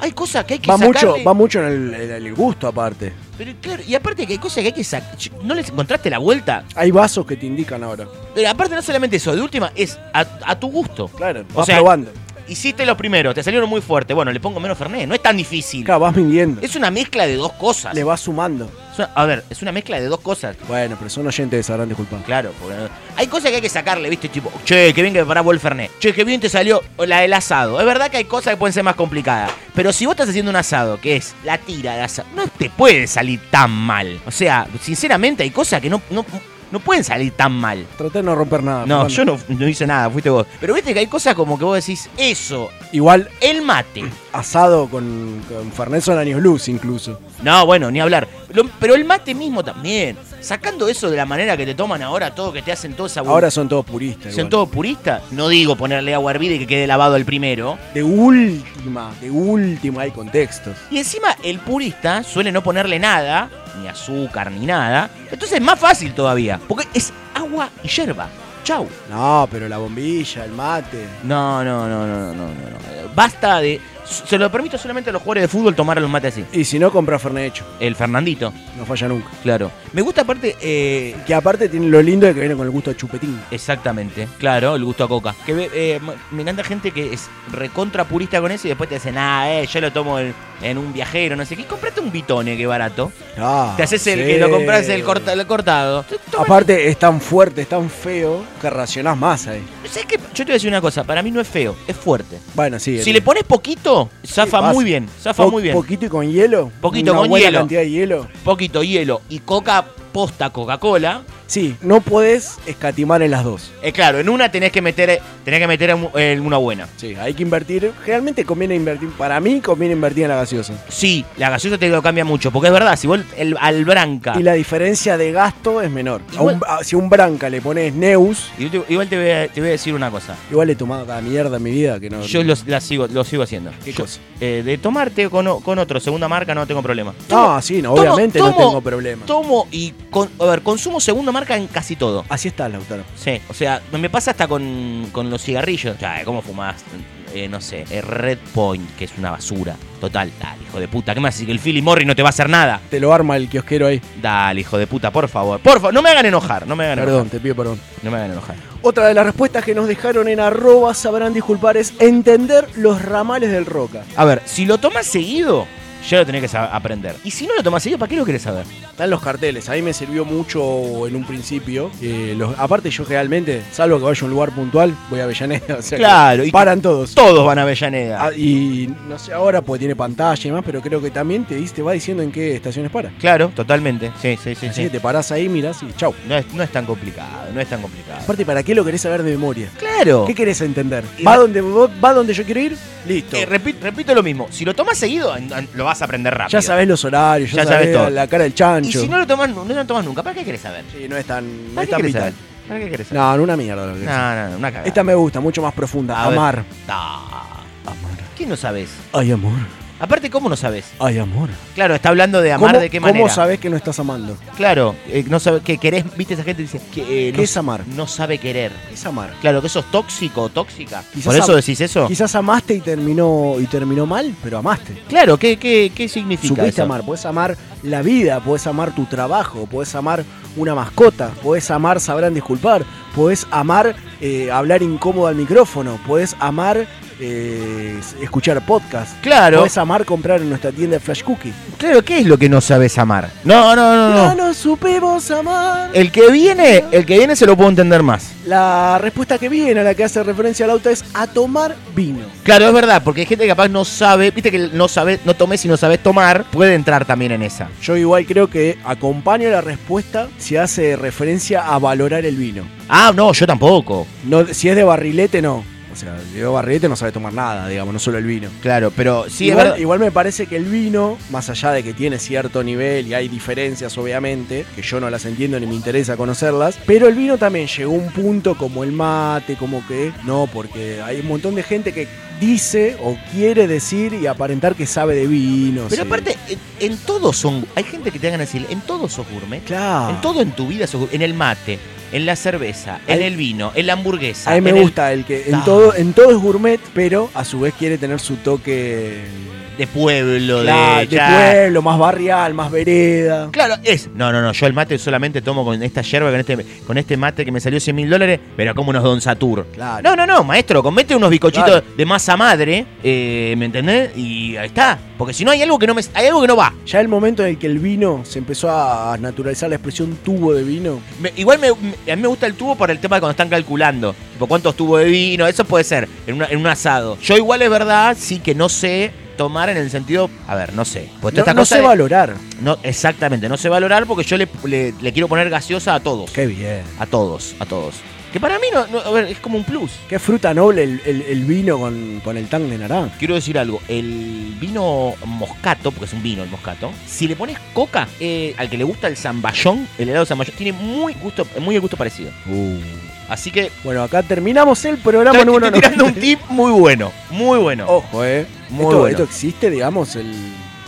Hay cosas que hay que Va mucho, va mucho en el, en el gusto aparte. Pero claro, y aparte que hay cosas que hay que sacar. ¿No les encontraste la vuelta? Hay vasos que te indican ahora. Pero aparte no solamente eso, de última es a, a tu gusto. Claro, O vas sea, probando. Hiciste los primeros, te salieron muy fuerte. Bueno, le pongo menos Fernet, no es tan difícil. Claro, vas midiendo. Es una mezcla de dos cosas. Le vas sumando. Es una- a ver, es una mezcla de dos cosas. Bueno, pero son oyentes, sabrán disculpar. Claro, porque no- hay cosas que hay que sacarle, ¿viste? Tipo, che, qué bien que preparás vos el Fernet. Che, qué bien te salió la del asado. Es verdad que hay cosas que pueden ser más complicadas. Pero si vos estás haciendo un asado, que es la tira de asado, no te puede salir tan mal. O sea, sinceramente hay cosas que no, no, no pueden salir tan mal. Traté de no romper nada. No, yo no, no hice nada, fuiste vos. Pero viste que hay cosas como que vos decís, eso, Igual el mate. asado con, con Fernet son años luz incluso. No, bueno, ni hablar. Lo- pero el mate mismo también. Sacando eso de la manera que te toman ahora, todo que te hacen toda esa Ahora son todos puristas. ¿Son igual. todos puristas? No digo ponerle agua hervida y que quede lavado el primero. De última, de última hay contextos. Y encima el purista suele no ponerle nada, ni azúcar, ni nada. Entonces es más fácil todavía, porque es agua y yerba. Chau. No, pero la bombilla, el mate. No, no, no, no, no, no, no. Basta de... Se lo permito solamente a los jugadores de fútbol tomar los mates así. Y si no, compra Fernet hecho. El Fernandito, No falla nunca. claro. Me gusta aparte... eh, Que aparte tiene lo lindo de que viene con el gusto de chupetín. Exactamente, claro, el gusto a coca. Que ve- eh, m- me encanta gente que es recontra purista con eso y después te dicen, ah, eh, yo lo tomo en, en un viajero, no sé qué. Comprate un bitone, que barato. Ah, Te haces el sí. que lo compras el, corta- el cortado. Aparte es tan fuerte, es tan feo que racionás más ahí. ¿Sabes qué? Yo te voy a decir una cosa, para mí no es feo, es fuerte. Bueno, sí. Si le pones poquito, zafa muy bien, zafa po- muy bien. Poquito y con hielo. Poquito una con buena hielo. cantidad de hielo. Poquito hielo y coca posta Coca-Cola. Sí, no podés escatimar en las dos. Eh, claro, en una tenés que meter, tenés que meter en una buena. Sí, hay que invertir. Realmente conviene invertir. Para mí conviene invertir en la gaseosa. Sí, la gaseosa te lo cambia mucho, porque es verdad, si vos el, al branca. Y la diferencia de gasto es menor. A Igual- un- a- si a un branca le pones Neus, Igual te voy, a, te voy a decir una cosa. igual he tomado cada mierda en mi vida que no. Yo los, la sigo, lo sigo haciendo. ¿Qué Yo, cosa? eh, de tomarte con, con otro, segunda marca, no tengo problema. No, sí, no, tomo- obviamente no tengo problema. Tomo y, con, a ver, consumo segunda marca en casi todo. Así está, Lautaro. Sí, o sea, me pasa hasta con, con los cigarrillos. O sea, ¿cómo fumás? Eh, no sé, eh, Red Point, que es una basura. Total, dale, hijo de puta. ¿Qué más? Si que el Philly Morris no te va a hacer nada. Te lo arma el kiosquero ahí. Dale, hijo de puta, por favor. Por favor, no me hagan enojar, no me hagan Perdón, enojar. te pido perdón. No me hagan enojar. Otra de las respuestas que nos dejaron en arroba sabrán disculpar es entender los ramales del roca. A ver, si lo tomas seguido, ya lo tenés que aprender. Y si no lo tomas seguido, ¿para qué lo querés saber? Están los carteles, a mí me sirvió mucho en un principio. eh, los- aparte yo realmente, salvo que vaya a un lugar puntual, voy a Avellaneda. O sea que Claro, y paran todos. Todos van a Avellaneda. Ah, y no sé ahora porque tiene pantalla y demás, pero creo que también te, te va diciendo en qué estaciones para. Claro, totalmente. Sí, sí, sí. Así sí. que te parás ahí, mirás y chau. No, es, no es tan complicado, no es tan complicado. Aparte, ¿para qué lo querés saber de memoria? Claro. ¿Qué querés entender? ¿Va donde, ¿Va donde yo quiero ir? Listo. Eh, repi- repito lo mismo. Si lo tomas seguido, lo vas a aprender rápido. ya sabés los horarios, ya, Ya sabés sabés todo. la cara del Y chancho. si no lo tomas, no lo tomas nunca, ¿para qué querés saber? Sí, no es tan, no ¿Para es tan vital. saber? ¿Para qué querés saber? No, no una mierda lo que No, no, no, una cagada. Esta me gusta, mucho más profunda. A ver. Amar. Ah, ¿Qué no sabes? Ay, amor. Aparte, ¿cómo no sabes? Ay, amor. Claro, está hablando de amar ¿Cómo, de qué cómo manera. sabes que no estás amando? Claro, eh, no sabe, que querés, viste esa gente dice que eh, ¿Qué no, es amar? no sabe querer. ¿Qué es amar? Claro, que sos tóxico o tóxica. Quizás ¿Por eso decís eso? Quizás amaste y terminó y terminó mal, pero amaste. Claro, ¿qué, qué, qué significa Supiste eso? amar, puedes amar la vida, puedes amar tu trabajo, puedes amar una mascota, puedes amar sabrán disculpar, puedes amar eh, hablar incómodo al micrófono, puedes amar eh, escuchar podcast, Claro. puedes amar comprar en nuestra tienda de Flash Cookie. Claro, ¿qué es lo que no sabes amar? No, no, no, No no. nos supimos amar. El que viene, el que viene se lo puedo entender más. La respuesta que viene, a la que hace referencia al auto, es a tomar vino. Claro, es verdad, porque hay gente que capaz no sabe, viste que no sabes, no tomes y no sabes tomar, puede entrar también en esa. Yo igual creo que acompaño la respuesta si hace referencia a valorar el vino. Ah, no, yo tampoco. No, si es de barrilete, no. O sea, de barrilete no sabe tomar nada, digamos, no solo el vino. Claro, pero sí igual, me parece que el vino, más allá de que tiene cierto nivel y hay diferencias obviamente, que yo no las entiendo ni me interesa conocerlas, pero el vino también llegó a un punto como el mate, como que no, porque hay un montón de gente que dice o quiere decir y aparentar que sabe de vino. Pero sí. aparte, en, en todo son. Hay gente que te hagan decir, en todo sos gourmet. Claro. En todo en tu vida sos gourmet. En el mate, en la cerveza, en el vino, en la hamburguesa. A mí me en el- gusta el que en Ah. todo, en todo es gourmet, pero a su vez quiere tener su toque de pueblo, claro, de. de pueblo, más barrial, más vereda. Claro, es. No, no, no. Yo el mate solamente tomo con esta yerba, con este, con este mate que me salió 100 mil dólares, pero como unos Don Satur. Claro. No, no, no, maestro, comete unos bizcochitos Claro. de masa madre, eh, ¿me entendés? Y ahí está. Porque si no hay algo que no me, hay algo que no va. Ya el momento en el que el vino se empezó a naturalizar la expresión tubo de vino. Me- igual me, me- a mí me gusta el tubo por el tema de cuando están calculando. Tipo, cuántos tubos de vino, eso puede ser en, una- en un asado. Yo igual es verdad, sí que no sé tomar en el sentido, a ver, no sé. Pues No, no sé valorar. No, exactamente, no sé valorar porque yo le, le- le quiero poner gaseosa a todos. Qué bien. A todos, a todos. Que para mí no, no- a ver, es como un plus. Qué fruta noble el, el- el vino con, con el tang de naranja. Quiero decir algo, el vino moscato, porque es un vino el moscato, si le pones coca, eh, al que le gusta el zamballón, el helado zamballón, tiene muy gusto, muy el gusto parecido. Así que Bueno, acá terminamos el programa estoy, número estoy tirando un 90. tip muy bueno, muy bueno. Ojo, eh. Muy esto, bueno. esto existe, digamos, el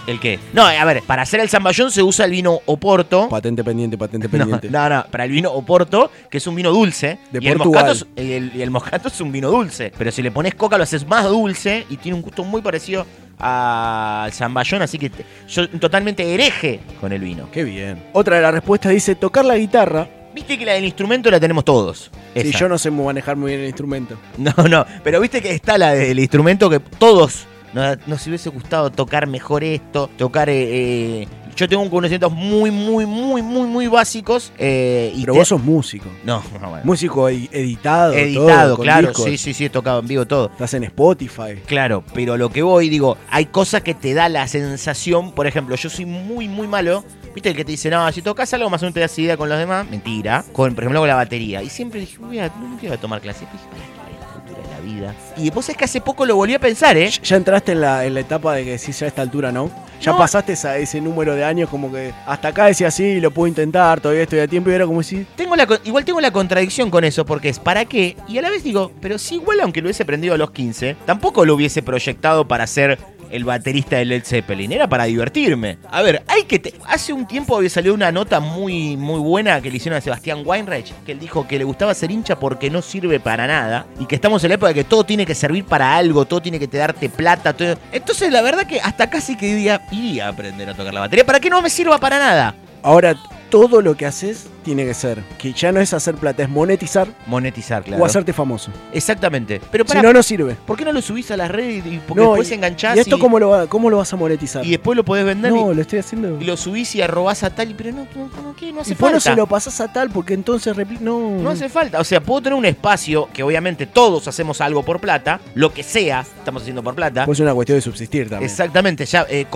¿El qué? No, a ver, para hacer el zamballón se usa el vino Oporto. patente pendiente, patente pendiente. no, no, para el vino Oporto, que es un vino dulce. De y el Portugal. moscato, es, y el, el moscato es un vino dulce. Pero si le pones coca lo haces más dulce y tiene un gusto muy parecido al zamballón. Así que te- yo totalmente hereje con el vino. Qué bien. Otra de las respuestas dice tocar la guitarra. Viste que la del instrumento la tenemos todos. Sí, yo no sé manejar muy bien el instrumento. No, no, pero viste que está la del instrumento que todos nos, nos hubiese gustado tocar mejor esto, tocar... eh, eh, yo tengo conocimientos muy, muy, muy, muy, muy básicos. eh, y Pero te- vos sos músico. No, no, bueno. Músico edi- editado. Editado, todo, claro, discos. sí, sí, sí, he tocado en vivo todo. Estás en Spotify. Claro, pero lo que voy, digo, hay cosas que te da la sensación, por ejemplo, yo soy muy, muy malo. ¿Viste el que te dice, no, si tocas algo más o menos te das idea con los demás? Mentira. Con, por ejemplo, con la batería. Y siempre dije, voy a, no quiero tomar clases. Dije, "Ay, la cultura de la vida. Y vos es que hace poco lo volví a pensar, ¿eh? Ya entraste en la, en la etapa de que decís ya a esta altura no. Ya No. pasaste esa- ese número de años como que hasta acá decía sí, lo puedo intentar, todavía estoy a tiempo y era como si Tengo la, igual tengo la contradicción con eso, porque es ¿para qué? Y a la vez digo, pero si igual aunque lo hubiese aprendido a los 15, tampoco lo hubiese proyectado para ser el baterista de Led Zeppelin, era para divertirme. A ver, hay que... te- Hace un tiempo había salido una nota muy, muy buena que le hicieron a Sebastián Weinreich, que él dijo que le gustaba ser hincha porque no sirve para nada, y que estamos en la época de que todo tiene que servir para algo, todo tiene que te darte plata. Entonces la verdad que hasta casi que iría a aprender a tocar la batería, para que no me sirva para nada. ahora todo lo que haces tiene que ser que ya no es hacer plata, es monetizar Monetizar, claro. o hacerte famoso. Exactamente. Pero Si no, no sirve. ¿Por qué no lo subís a las redes y porque No, después y- enganchás ¿Y esto y, cómo lo, va- cómo lo vas a monetizar? y después lo podés vender no, y, lo estoy haciendo. y lo subís y arrobás a tal pero no, no, no, ¿qué? no hace Y vos no falta. se lo pasás a tal porque entonces no. No hace falta. O sea, puedo tener un espacio que obviamente todos hacemos algo por plata, lo que sea, estamos haciendo por plata. Pues es una cuestión de subsistir también. Exactamente, ya eh,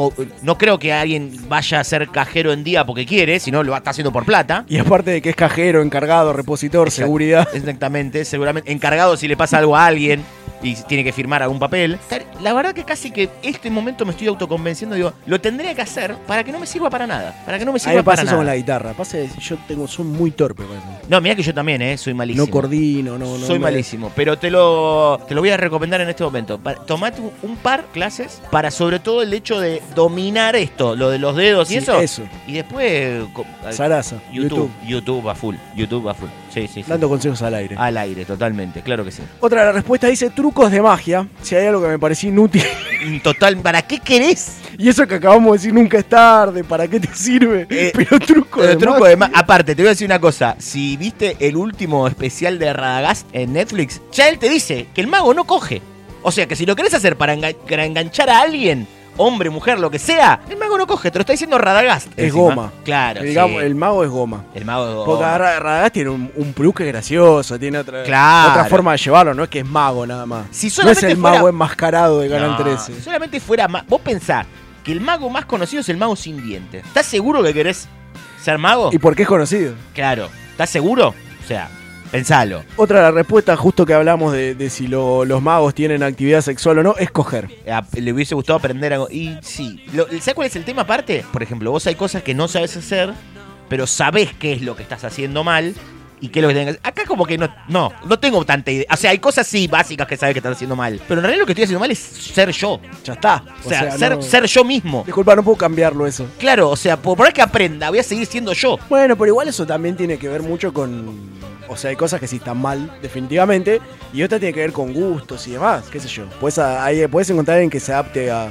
no creo que alguien vaya a ser cajero en día porque quiere, sino lo está haciendo por plata. Y aparte de que es cajero, encargado, repositor, seguridad. Exactamente, seguramente encargado si le pasa algo a alguien. y tiene que firmar algún papel. La verdad que casi que este momento me estoy autoconvenciendo, digo, lo tendría que hacer para que no me sirva para nada. Para que no me sirva me pasa para eso nada. con la guitarra. Pasa yo tengo, soy muy torpe eso. No, mira que yo también, ¿eh? Soy malísimo. No coordino, no, no. Soy malísimo, pero te lo, te lo voy a recomendar en este momento. Tomate un, par clases para sobre todo el hecho de dominar esto, lo de los dedos y eso. eso. Y después... Sarasa, YouTube, YouTube, a full. YouTube a full. Sí, sí, sí. Dando consejos al aire. Al aire, totalmente, claro que sí. Otra de las respuestas dice trucos de magia. Si hay algo que me pareció inútil. Total, ¿para qué querés? Y eso que acabamos de decir nunca es tarde, ¿para qué te sirve? Pero truco Pero de truco magia. de ma- Aparte, te voy a decir una cosa. Si viste el último especial de Radagast en Netflix, ya él te dice que el mago no coge. O sea, que si lo querés hacer para enganchar a alguien, hombre, mujer, lo que sea, el mago no coge. Te lo está diciendo Radagast. Es encima. goma. Claro, Digamos, sí. el mago es goma. El mago es goma. Porque Ra- Radagast tiene un, un plus que es gracioso, tiene otra, Claro. otra forma de llevarlo, no es que es mago nada más. Si no es solamente el fuera- mago enmascarado de Canal No, 13. Si solamente fuera ma- Vos pensás que el mago más conocido es el mago sin dientes. ¿Estás seguro que querés ser mago? ¿Y por qué es conocido? Claro. ¿Estás seguro? O sea, pensalo. Otra de las respuestas, justo que hablamos de, de si lo- los magos tienen actividad sexual o no, es coger. Eh, a- Le hubiese gustado aprender algo. Y sí. Lo- ¿Sabes cuál es el tema aparte? Por ejemplo, vos hay cosas que no sabes hacer, pero sabés qué es lo que estás haciendo mal y qué es lo que tenés que hacer. Acá como que no, no, no tengo tanta idea. O sea, hay cosas sí básicas que sabes que estás haciendo mal. Pero en realidad lo que estoy haciendo mal es ser yo. Ya está. O sea, sea, ser, no- ser yo mismo. Disculpa, no puedo cambiarlo eso. Claro, o sea, por por más que aprenda, voy a seguir siendo yo. Bueno, pero igual eso también tiene que ver mucho con. O sea, hay cosas que sí están mal, definitivamente, y otra tiene que ver con gustos y demás, qué sé yo. Puedes, ahí puedes encontrar alguien que se adapte a, a,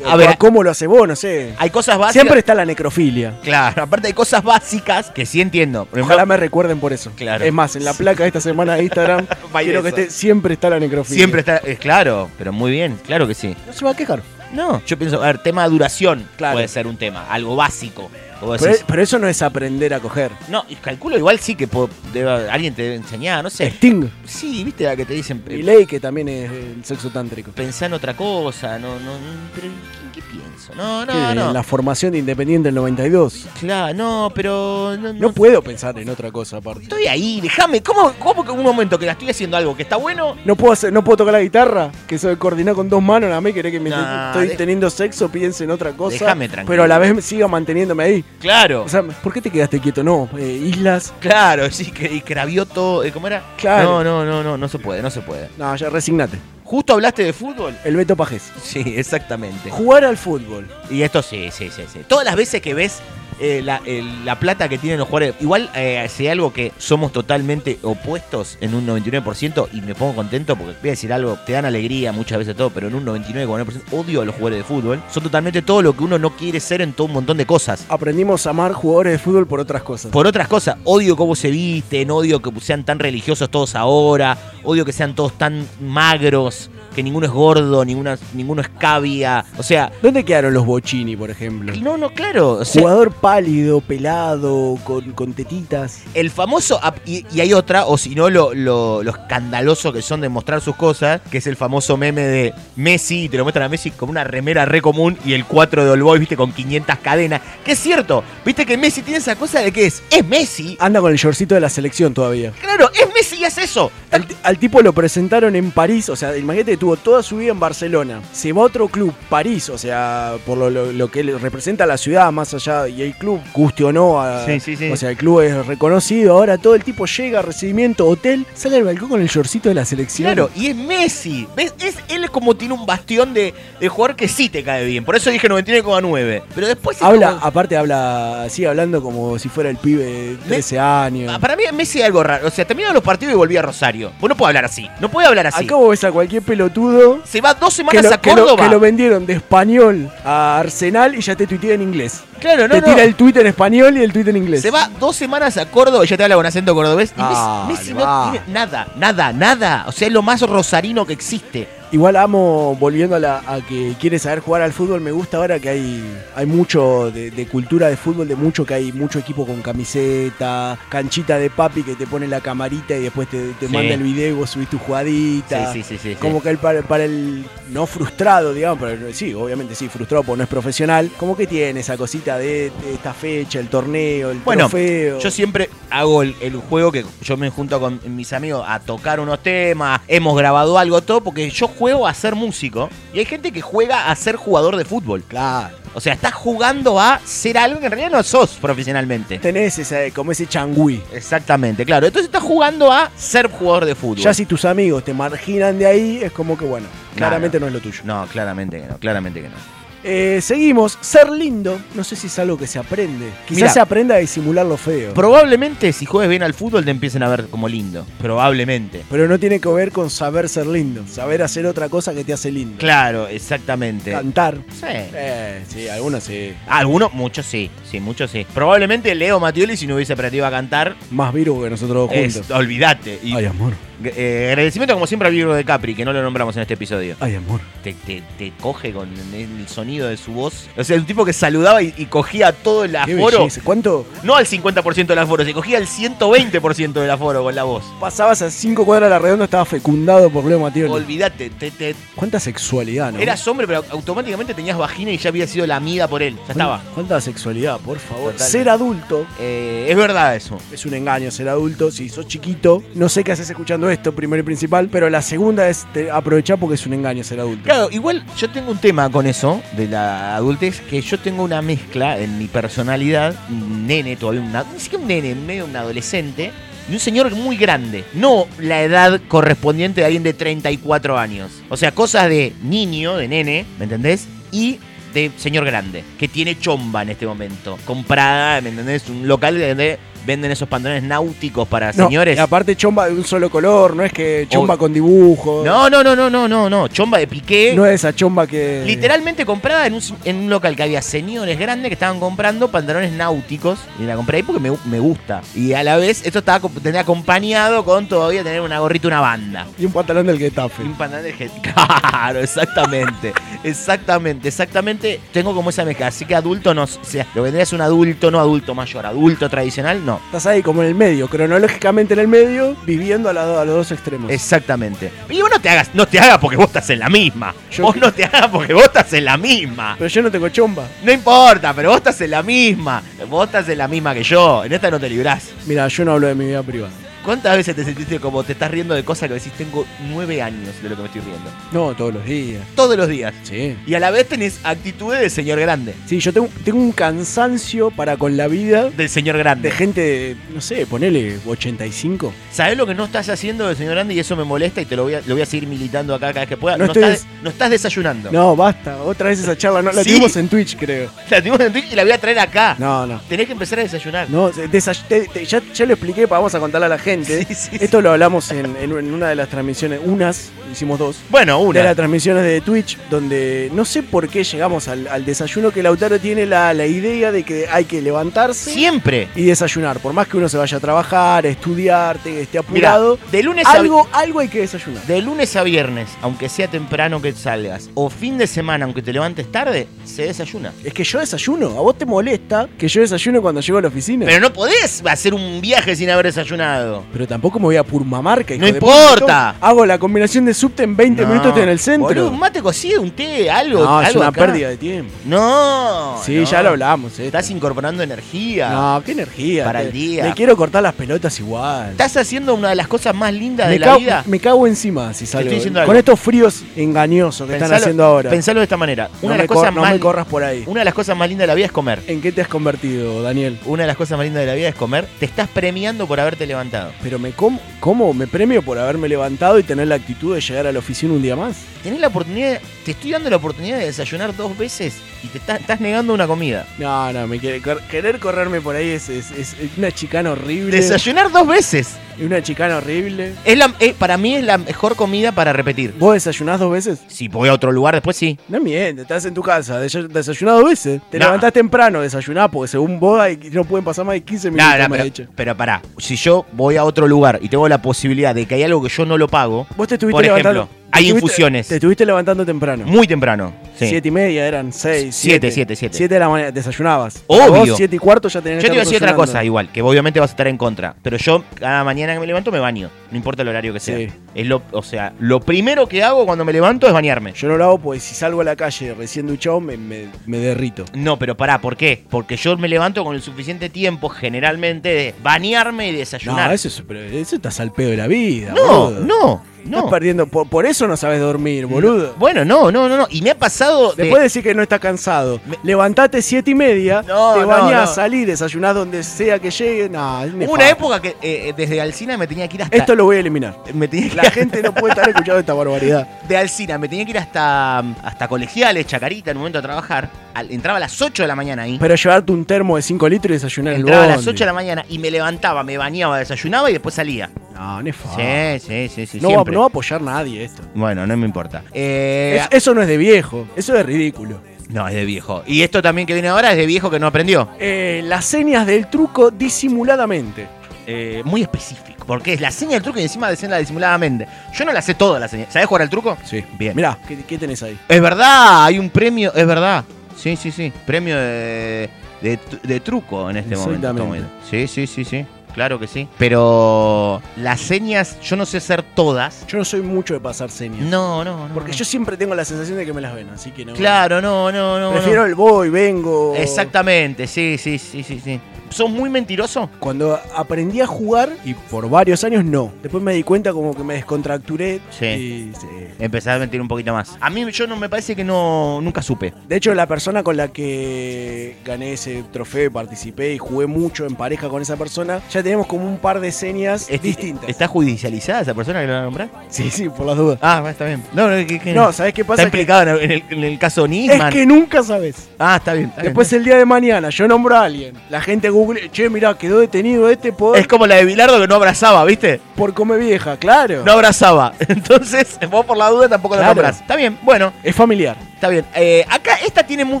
a- A ver, cómo lo hace vos, no sé. Hay cosas básicas. Siempre está la necrofilia. Claro, aparte hay cosas básicas que sí entiendo. Ojalá me recuerden por eso. Claro. Es más, en la placa de esta semana de Instagram, quiero que esté, siempre está la necrofilia. siempre está. Es claro, pero muy bien, claro que sí. No se va a quejar. No, yo pienso, a ver, tema de duración Claro. puede ser un tema, algo básico. Pero, pero eso no es aprender a coger. no, y calculo igual sí que puedo- debe- alguien te debe enseñar, no sé. Sting. Sí, viste la que te dicen, eh, Y ley que también es el sexo tántrico. pensá en otra cosa, no, no, no, pero ¿en qué pienso? No, Que no, en no. La formación de Independiente del 92. Claro, no, pero no, No no- puedo pensar en otra cosa aparte. estoy ahí, déjame, ¿cómo, ¿cómo que en un momento que la estoy haciendo algo que está bueno? No puedo, hacer, no puedo tocar la guitarra, que soy coordinar con dos manos, nada más querés que Nah, estoy de- teniendo sexo piense en otra cosa. Déjame tranquilo. Pero a la vez siga manteniéndome ahí. Claro. O sea, ¿por qué te quedaste quieto? No, eh, islas. Claro, sí, que y Cravioto, eh, ¿cómo era? Claro. No, no, no, no, no se puede, no se puede. No, ya resignate. Justo hablaste de fútbol. El Beto Pajés. Sí, exactamente. Jugar al fútbol. Y esto sí, sí, sí, sí. Todas las veces que ves eh, la, el- la plata que tienen los jugadores, igual eh, si hay algo que somos totalmente opuestos en un 99% y me pongo contento porque voy a decir algo, te dan alegría muchas veces todo, pero en un 99,9% odio a los jugadores de fútbol. Son totalmente todo lo que uno no quiere ser en todo un montón de cosas. Aprendimos a amar jugadores de fútbol por otras cosas. Por otras cosas, odio cómo se visten, odio que sean tan religiosos todos ahora, odio que sean todos tan magros, que ninguno es gordo, ninguna, ninguno es cavia. O sea, ¿Dónde quedaron los Bocini, por ejemplo? no, no, claro. o sea, Jugador pálido, pelado, con, con tetitas. el famoso, y, y hay otra, o si no, lo, lo, lo escandaloso que son de mostrar sus cosas, que es el famoso meme de Messi, y te lo muestran a Messi con una remera re común y el 4 de All Boys, viste, con 500 cadenas. Que es cierto, viste que Messi tiene esa cosa de que es, es Messi. Anda con el shortcito de la selección todavía. Claro, es Messi y es eso. Al, al tipo lo presentaron en París, o sea, imagínate que tuvo toda su vida en Barcelona. Se va a otro club, París, o sea, por lo, lo- lo que representa la ciudad más allá, y el club guste o no, a- Sí, sí, sí. o sea, el club es reconocido, ahora todo el tipo llega, recibimiento, hotel, sale al balcón con el shortcito de la selección. Claro, y es Messi. ¿Ves? Es, él es como tiene un bastión de, de jugador que sí te cae bien. Por eso dije 99,9. Pero después es Habla, como- aparte habla, sigue hablando como si fuera el pibe de 13 años. Ah, Para mí Messi es algo raro. O sea, terminaba los partidos y volvía a Rosario. Vos no puede hablar así. No puede hablar así. Acá vos ves a cualquier pelotudo Se va dos semanas lo, a que lo- Córdoba. que lo vendieron de español a Arsenal y ya te tuitea en inglés. Claro, no, te no. tira el tweet en español y el tweet en inglés. Se va dos semanas a Córdoba y ya te habla con acento cordobés. Y Messi- Ah, Messi, no tiene nada, nada, nada. O sea, es lo más rosarino que existe. Igual amo, volviendo a, la- a que quiere saber jugar al fútbol, me gusta ahora que hay, hay mucho de, de cultura de fútbol, de mucho que hay mucho equipo con camiseta, canchita de papi que te pone la camarita y después te, te Sí. manda el video y vos subís tu jugadita. Sí, sí, sí, sí, sí. Como que el, para, para el no frustrado, digamos, pero sí, obviamente sí, frustrado porque no es profesional, como que tiene esa cosita de, de esta fecha, el torneo, el Bueno, trofeo. yo siempre hago el, el juego que yo me junto con mis amigos a tocar unos temas, hemos grabado algo, todo, porque yo juego a ser músico y hay gente que juega a ser jugador de fútbol. Claro. O sea, estás jugando a ser algo que en realidad no sos profesionalmente. Tenés ese, como ese changüí. Exactamente, claro. Entonces estás jugando a ser jugador de fútbol. Ya si tus amigos te marginan de ahí, es como que bueno, claramente no es lo tuyo. No, claramente que no, claramente que no. Eh, seguimos, ser lindo, no sé si es algo que se aprende. Quizás Mirá. se aprenda a disimular lo feo. Probablemente si juegues bien al fútbol te empiecen a ver como lindo. Probablemente. Pero no tiene que ver con saber ser lindo, saber hacer otra cosa que te hace lindo. Claro, exactamente. Cantar. Sí. Eh, sí, algunos sí. Algunos, muchos sí, sí, muchos sí. Probablemente Leo Matioli, si no hubiese aprendido a cantar, Más vivo que nosotros dos es- juntos. olvídate. Y, Ay, amor. Eh, agradecimiento como siempre al Virgo de Capri, que no lo nombramos en este episodio. Ay, amor. Te, te- te coge con el sonido de su voz. O sea, un tipo que saludaba y, y cogía todo el aforo. belleza. ¿Cuánto No al 50% del aforo, se cogía el 120% del aforo con la voz. pasabas a cinco cuadras a la redonda? Estaba fecundado por Leo. Olvídate, te, te- ¿Cuánta sexualidad, no? eras hombre, pero automáticamente tenías vagina y ya había sido lamida por él. Ya estaba. ¿Cuánta sexualidad, por favor? Ser adulto Eh, es verdad eso. es un engaño ser adulto. Si sos chiquito, no sé qué haces escuchando esto, primero y principal, pero la segunda es aprovechar porque es un engaño ser adulto. Claro, igual yo tengo un tema con eso de la adultez, que yo tengo una mezcla en mi personalidad, un nene todavía, una, ni siquiera un nene, medio un adolescente, y un señor muy grande. No la edad correspondiente de alguien de 34 años. O sea, cosas de niño, de nene, ¿me entendés? Y de señor grande, que tiene chomba en este momento. Comprada, ¿me entendés? Un local donde venden esos pantalones náuticos para No, señores. y aparte chomba de un solo color, no es que chomba O- con dibujo. No, no, no, no, no, no, no. Chomba de piqué. No es esa chomba que. Literalmente comprada en un, en un local que había señores grandes que estaban comprando pantalones náuticos. Y la compré ahí porque me, me gusta. Y a la vez, esto estaba tenía acompañado con todavía tener una gorrita, una banda. Y un pantalón del Getafe. Y un pantalón de gente. Claro, exactamente. exactamente, exactamente. Tengo como esa mezcla. Así que adulto no. O sea, lo vendría es un adulto, no adulto mayor. Adulto tradicional, no. Estás ahí como en el medio, cronológicamente en el medio, viviendo a, la- a los dos extremos. Exactamente. Y vos no te hagas, no te hagas porque vos estás en la misma. Yo- Vos no te hagas porque vos estás en la misma. Pero yo no tengo chomba. No importa, pero vos estás en la misma. Vos estás en la misma que yo. En esta no te librás. Mira, yo no hablo de mi vida privada. ¿Cuántas veces te sentiste como te estás riendo de cosas que decís tengo nueve años de lo que me estoy riendo? No, todos los días. Todos los días. Sí. Y a la vez tenés actitudes de señor grande. Sí, yo tengo, tengo un cansancio para con la vida Del señor grande. de gente de, no sé, ponele 85. ¿Sabés lo que no estás haciendo del señor grande? Y eso me molesta y te lo voy a, lo voy a seguir militando acá cada vez que pueda. No No, estoy estás, no estás desayunando. No, basta. Otra vez esa charla. No, la Sí. tuvimos en Twitch, creo. La tuvimos en Twitch y la voy a traer acá. No, no. Tenés que empezar a desayunar. No, desay- te- te- ya, ya lo expliqué, vamos a contarle a la gente. Sí, sí, Esto lo hablamos en, una de las transmisiones, unas, hicimos dos. Bueno, De una. las transmisiones de Twitch, donde no sé por qué llegamos al, al desayuno, que Lautaro tiene la, la idea de que hay que levantarse Siempre. y desayunar. Por más que uno se vaya a trabajar, a estudiar, te- esté apurado, de lunes a algo, algo hay que desayunar. De lunes a viernes, aunque sea temprano que salgas, o fin de semana, aunque te levantes tarde, se desayuna. Es que yo desayuno. ¿A vos te molesta que yo desayuno cuando llego a la oficina? Pero no podés hacer un viaje sin haber desayunado. Pero tampoco me voy a Purmamarca, hijo No de importa. Hago la combinación de subte en 20 minutos estoy en el centro. Boludo, un mate cocido, un té, algo. no, es una acá. pérdida de tiempo. No. Sí, no. ya lo hablamos. eh. Estás incorporando energía. No, qué energía. Para Te- el día. Le quiero cortar las pelotas igual. Estás haciendo una de las cosas más lindas me, de la vida. me cago encima si salgo. estoy diciendo Con algo. estos fríos engañosos que están haciendo ahora. Pensalo de esta manera. Una de las cosas no más me corras por ahí. Una de las cosas más lindas de la vida es comer. ¿En qué te has convertido, Daniel? Una de las cosas más lindas de la vida es comer. Te estás premiando por haberte levantado. Pero me com- ¿cómo me premio por haberme levantado y tener la actitud de llegar a la oficina un día más? Tenés la oportunidad, te estoy dando la oportunidad de desayunar dos veces y te estás, estás negando una comida. No, no, me quiere, querer correrme por ahí es, es- es una chicana horrible. Desayunar dos veces. Una chicana horrible. Es la, es- para mí es la mejor comida para repetir. ¿Vos desayunás dos veces? Si voy a otro lugar después sí. No mientes, estás en tu casa, desa- desayunás dos veces. Te No. levantás temprano, desayunás, porque según vos hay- no pueden pasar más de 15 minutos. Pero, pero pará, si yo voy a otro lugar y tengo la posibilidad de que hay algo que yo no lo pago, Vos te estuviste por levantando. Hay infusiones. Te estuviste levantando temprano. Muy temprano. Sí. Siete y media eran, seis, Siete, siete. siete, siete. Siete de la mañana, desayunabas. Obvio. Vos, siete y cuarto ya tenías Yo te iba a decir otra cosa igual, que obviamente vas a estar en contra. Pero yo cada mañana que me levanto me baño. No importa el horario que sea. Sí. Es lo, o sea, lo primero que hago cuando me levanto es bañarme. Yo no lo hago porque si salgo a la calle recién duchado me, me, me derrito. No, pero pará, ¿por qué? Porque yo me levanto con el suficiente tiempo, generalmente, de bañarme y desayunar. No, eso, es, pero eso estás al pedo de la vida. No, boludo. no, Estás no. perdiendo. Por, por eso no sabes dormir, boludo. Bueno, no, no, no, no. Y me ha pasado. de- Después de decir que no estás cansado, levantate siete y media, No, te no, bañás, no. salís, desayunás donde sea que llegue. No, Hubo una época que eh, desde Alcina me tenía que ir hasta. Esto lo voy a eliminar. me tenía que La gente no puede estar escuchando esta barbaridad. de Alcina, me tenía que ir hasta, hasta colegiales, Chacarita, en un momento a trabajar. Al- entraba a las 8 de la mañana ahí. Pero llevarte un termo de 5 litros y desayunar en el entraba a las bondi. 8 de la mañana y me levantaba, me bañaba, desayunaba y después salía. No, nefasto. Sí, sí, sí, sí. no, va, siempre. no va a apoyar nadie esto. Bueno, no me importa. Eh, Es- eso no es de viejo, eso es ridículo. No, es de viejo. Y esto también que viene ahora es de viejo que no aprendió. Eh, las señas del truco disimuladamente. Eh, muy específico. Porque es la seña del truco y encima decirla disimuladamente. Yo no la sé toda la seña. ¿Sabés jugar al truco? Sí. Bien. Mirá, ¿qué, qué tenés ahí? Es verdad, hay un premio, es verdad. Sí, sí, sí. Premio de, de, de truco en este momento. Sí, sí, sí, sí. Claro que sí. Pero las señas, yo no sé hacer todas. Yo no soy mucho de pasar señas. No, no, no. Porque no. yo siempre tengo la sensación de que me las ven, así que no. Claro, no, no, no. Prefiero no. el voy, vengo. Exactamente, sí, sí, sí, sí, sí. ¿Sos muy mentiroso? Cuando aprendí a jugar, y por varios años no. Después me di cuenta como que me descontracturé. Sí. y- sí. Empezás a mentir un poquito más. A mí yo no me parece que no nunca supe. De hecho, la persona con la que gané ese trofeo, participé y jugué mucho en pareja con esa persona, ya tenemos como un par de señas Es- distintas. ¿Está judicializada esa persona que lo va a nombrar? Sí, sí, por las dudas. Ah, está bien. No, no, que- que- No, ¿sabés qué pasa? Está implicado en el, en el caso es Nisman. que nunca sabes. Ah, está bien. está bien. Después el día de mañana yo nombro a alguien. La gente google, che, mirá, quedó detenido este por, Es como la de Bilardo que no abrazaba, ¿viste? por come vieja, claro. No abrazaba. Entonces, vos por la duda tampoco lo Claro. nombrás. Está bien, bueno, Es familiar. está bien. Eh, acá esta tiene un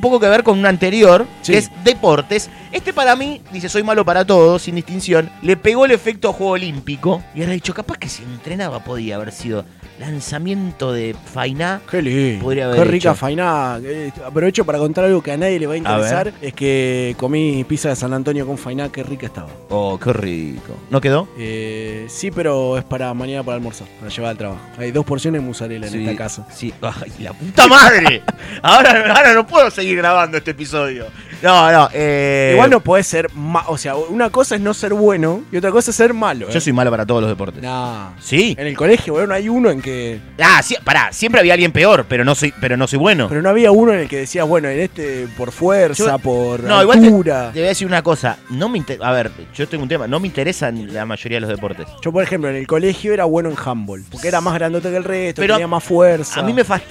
poco que ver con una anterior, Sí. que es deportes. Este para mí, dice, soy malo para todo, sin distinción. Le pegó el efecto juego olímpico. Y ahora dicho, capaz que si entrenaba podía haber sido lanzamiento de Fainá. Qué lindo. Podría haber Qué rica hecho. fainá. Eh, Aprovecho para contar algo que a nadie le va a interesar. ver. es que comí pizza de San Antonio con fainá. Qué rica estaba. Oh, qué rico. ¿No quedó? Eh, sí, pero es para mañana para almorzar, para llevar al trabajo. Hay dos porciones de mozzarella en esta casa. Sí. Ay, la puta madre. ahora, ahora no puedo seguir grabando este episodio. No, no. Eh, Igual no puede ser O sea, una cosa es no ser bueno y otra cosa es ser malo. Yo ¿eh? soy malo para todos los deportes. Nah. Sí. En el colegio, bueno, hay uno en que. Ah, sí, pará, siempre había alguien peor, pero no soy, pero no soy bueno. Pero no había uno en el que decías, bueno, en este por fuerza, Yo- por no, igual te, altura. te voy a decir una cosa. No me inter- a ver, yo tengo un tema. No me interesan la mayoría de los deportes. Yo, por ejemplo, en el colegio era bueno en handball, porque era más grandote que el resto, Pero tenía más fuerza. A mí me fast-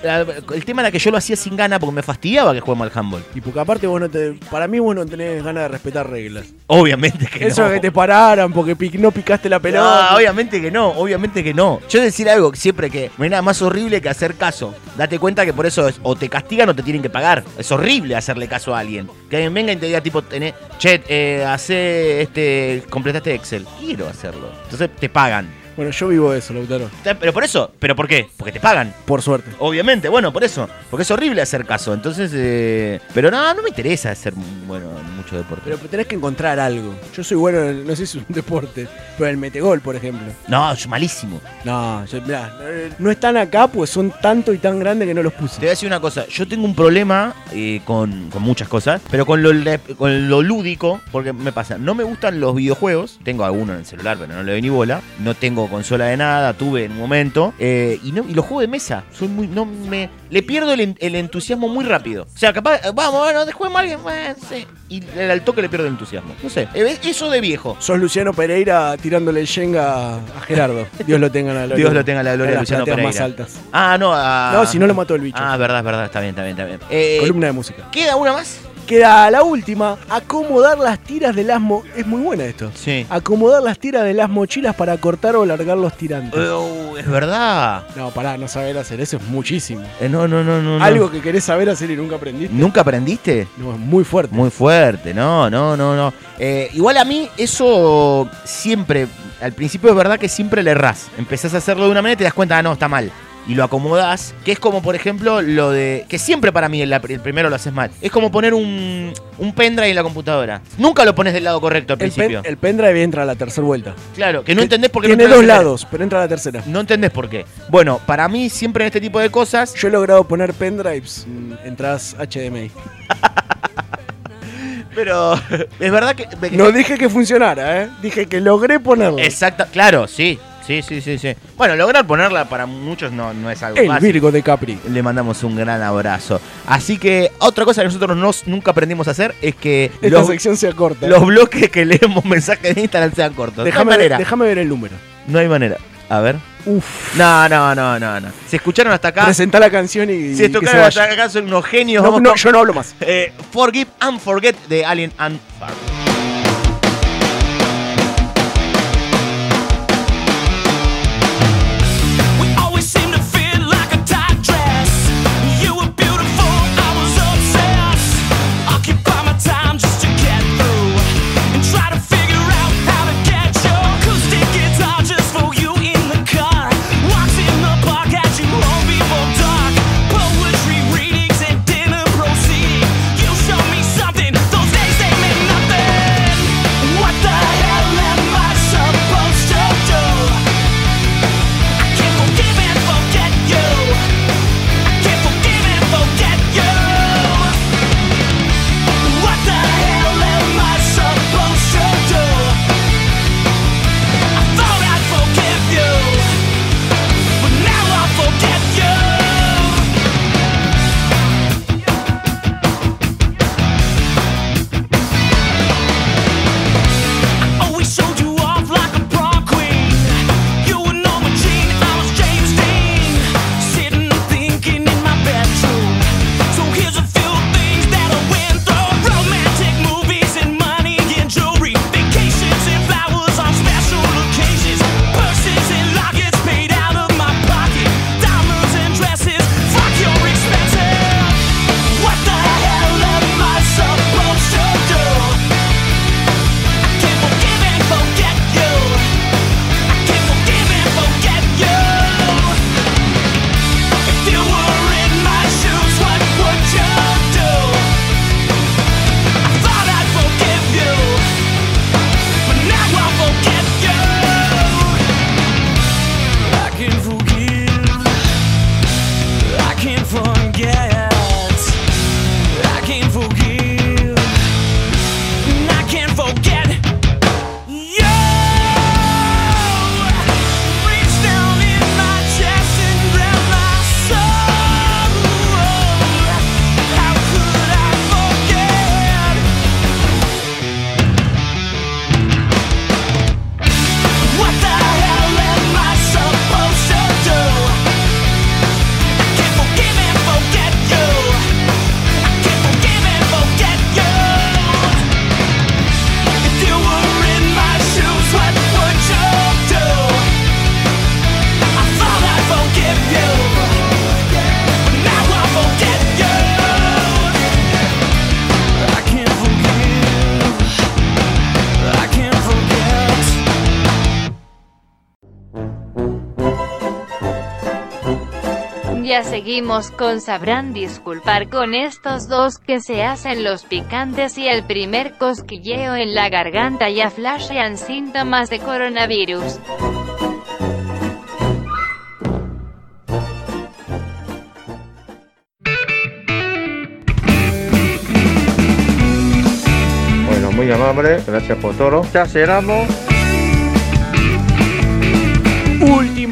El tema era que yo lo hacía sin gana porque me fastidiaba que juguemos al handball. Y porque aparte vos no te. Para mí vos no tenés ganas de respetar reglas. Obviamente que Eso no. de que te pararan porque pic- no picaste la pelota. No, obviamente que no, obviamente que no. Yo decir algo siempre que no hay nada más horrible que hacer caso. Date cuenta que por eso es, o te castigan o te tienen que pagar. Es horrible hacerle caso a alguien. Que alguien venga y te diga tipo, tenés, che, eh, hace este, completaste Excel. Quiero hacerlo. Entonces te pagan. Bueno, yo vivo de eso, Lautaro. Te- Pero por eso, ¿pero por qué? Porque te pagan. Por suerte. Obviamente, bueno, por eso. Porque es horrible hacer caso. Entonces, eh, pero no, no me interesa hacer bueno en mucho deporte. Pero tenés que encontrar algo. Yo soy bueno, en, no sé si es un deporte, pero en el metegol, por ejemplo. No, yo malísimo. No, yo- mirá, eh, no están acá pues son tanto y tan grandes que no los Te puse. voy a decir una cosa, yo tengo un problema eh, con, con muchas cosas, pero con lo, le- con lo lúdico, porque me pasa, no me gustan los videojuegos, tengo alguno en el celular, pero no le doy ni bola, no tengo consola de nada, tuve en un momento, eh, y, no, y los juegos de mesa, soy muy, no me, le pierdo el, en- el entusiasmo muy rápido. O sea, capaz, eh, vamos, bueno, juguemos a alguien, sí, y al toque le pierdo el entusiasmo. No sé, eh, eso de viejo. Sos Luciano Pereira tirándole el Shenga a Gerardo. Dios lo tenga en la gloria. Dios lo tenga en la gloria, las Luciano Pereira. más altas. Ah, no, No, si no lo mató el bicho. Ah, verdad, verdad, está bien, está bien, está bien. Eh, Columna de música. ¿Queda una más? Queda la última, acomodar las tiras de las mo Es muy buena esto. Sí. Acomodar las tiras de las mochilas para cortar o largar los tirantes. Oh, es verdad. No, pará, no saber hacer eso es muchísimo. Eh, no, no, no, no. no. Algo que querés saber hacer y nunca aprendiste. ¿Nunca aprendiste? No, es muy fuerte. Muy fuerte, no, no, no, no. Eh, igual a mí eso siempre, al principio es verdad que siempre le errás. Empezás a hacerlo de una manera y te das cuenta, ah, no, está mal. Y lo acomodás, que es como, por ejemplo, lo de. que siempre para mí el, el primero lo haces mal. Es como poner un, un pendrive en la computadora. Nunca lo pones del lado correcto al El, principio. pen- el pendrive entra a la tercera vuelta. Claro, que no entendés por qué Tiene dos la lados, pero entra a la tercera. No entendés por qué. Bueno, para mí, siempre en este tipo de cosas. Yo he logrado poner pendrives en entradas HDMI. Pero es verdad que. No dije que funcionara, ¿eh? Dije que logré ponerlo. Exacto, claro, sí. Sí, sí, sí, sí. Bueno, lograr ponerla para muchos no, no es algo El fácil. Virgo de Capri. Le mandamos un gran abrazo. Así que otra cosa que nosotros nos- nunca aprendimos a hacer es que Esta los, sección sea corta. los bloques que leemos mensajes de Instagram sean cortos. Déjame no hay manera. déjame ver el número. No hay manera. A ver. Uf. No, no, no, no, no. Si escucharon hasta acá. Presentá la canción y, Si escucharon hasta acá son unos genios. No, Vamos no, con- yo no hablo más. Eh, Forgive and Forget de Alien and Farm. Ya seguimos con sabrán disculpar con estos dos que se hacen los picantes y el primer cosquilleo en la garganta ya flashean síntomas de coronavirus. Bueno, muy amable, gracias por todo. Ya cerramos.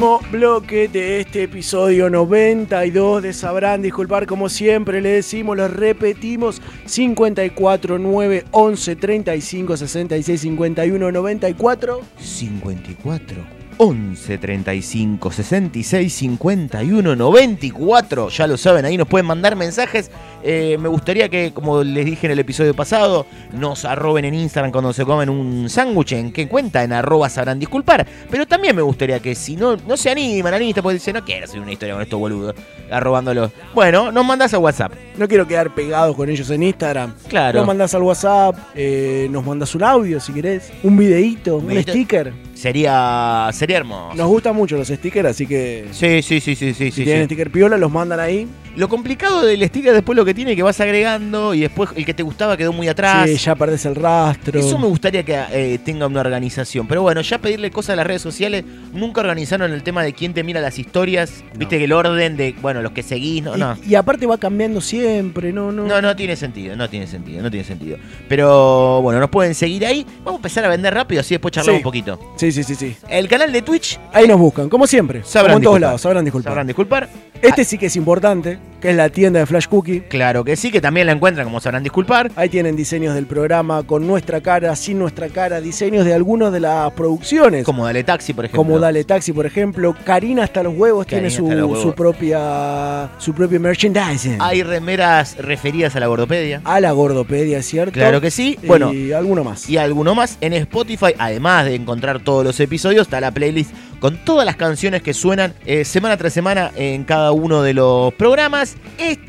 Último bloque de este episodio 92 de Sabrán Disculpar. Como siempre le decimos, lo repetimos: 54 9 11 35 66 51 94. 54 11 35 66 51 94. Ya lo saben, ahí nos pueden mandar mensajes Eh, me gustaría que, como les dije en el episodio pasado, nos arroben en Instagram cuando se comen un sándwich. ¿En qué cuenta? En arroba sabrán disculpar. Pero también me gustaría que si no, no se animan a Insta, porque dicen, no quiero hacer una historia con estos boludos, arrobándolos. Bueno, nos mandás a WhatsApp. No quiero quedar pegados con ellos en Instagram. Claro. Nos mandás al WhatsApp, eh, nos mandás un audio si querés, un videíto, un sticker. Sería, sería hermoso. Nos gustan mucho los stickers, así que Sí, sí, sí, sí, sí. si sí, tienen sí. sticker piola, los mandan ahí. Lo complicado del sticker después lo que tiene que vas agregando y después el que te gustaba quedó muy atrás. Sí, ya perdés el rastro. Eso me gustaría que eh, tenga una organización. Pero bueno, ya pedirle cosas a las redes sociales. Nunca organizaron el tema de quién te mira las historias. Viste que el orden de, bueno, los que seguís, no, Y- no. Y, aparte va cambiando siempre, no, no. No, no tiene sentido, no tiene sentido, no tiene sentido. Pero bueno, nos pueden seguir ahí. Vamos a empezar a vender rápido, así después charlamos Sí. un poquito. Sí, sí, sí, sí. El canal de Twitch, Ahí nos buscan, como siempre. Sabrán como en todos lados, sabrán disculpar. sabrán disculpar. Este sí que es importante, que es la tienda de Flash Cookie. Claro que sí, que también la encuentran como sabrán disculpar. Ahí tienen diseños del programa con nuestra cara, sin nuestra cara, diseños de algunas de las producciones. Como Dale Taxi, por ejemplo. Como Dale Taxi, por ejemplo. Karina hasta los huevos Karina tiene su, huevos. su propia su propio merchandising. Hay remeras referidas a la gordopedia. A la gordopedia, ¿cierto? Claro que sí. Bueno, Y alguno más. y alguno más en Spotify, además de encontrar todos los episodios, está la playlist con todas las canciones que suenan eh, semana tras semana en cada uno de los programas.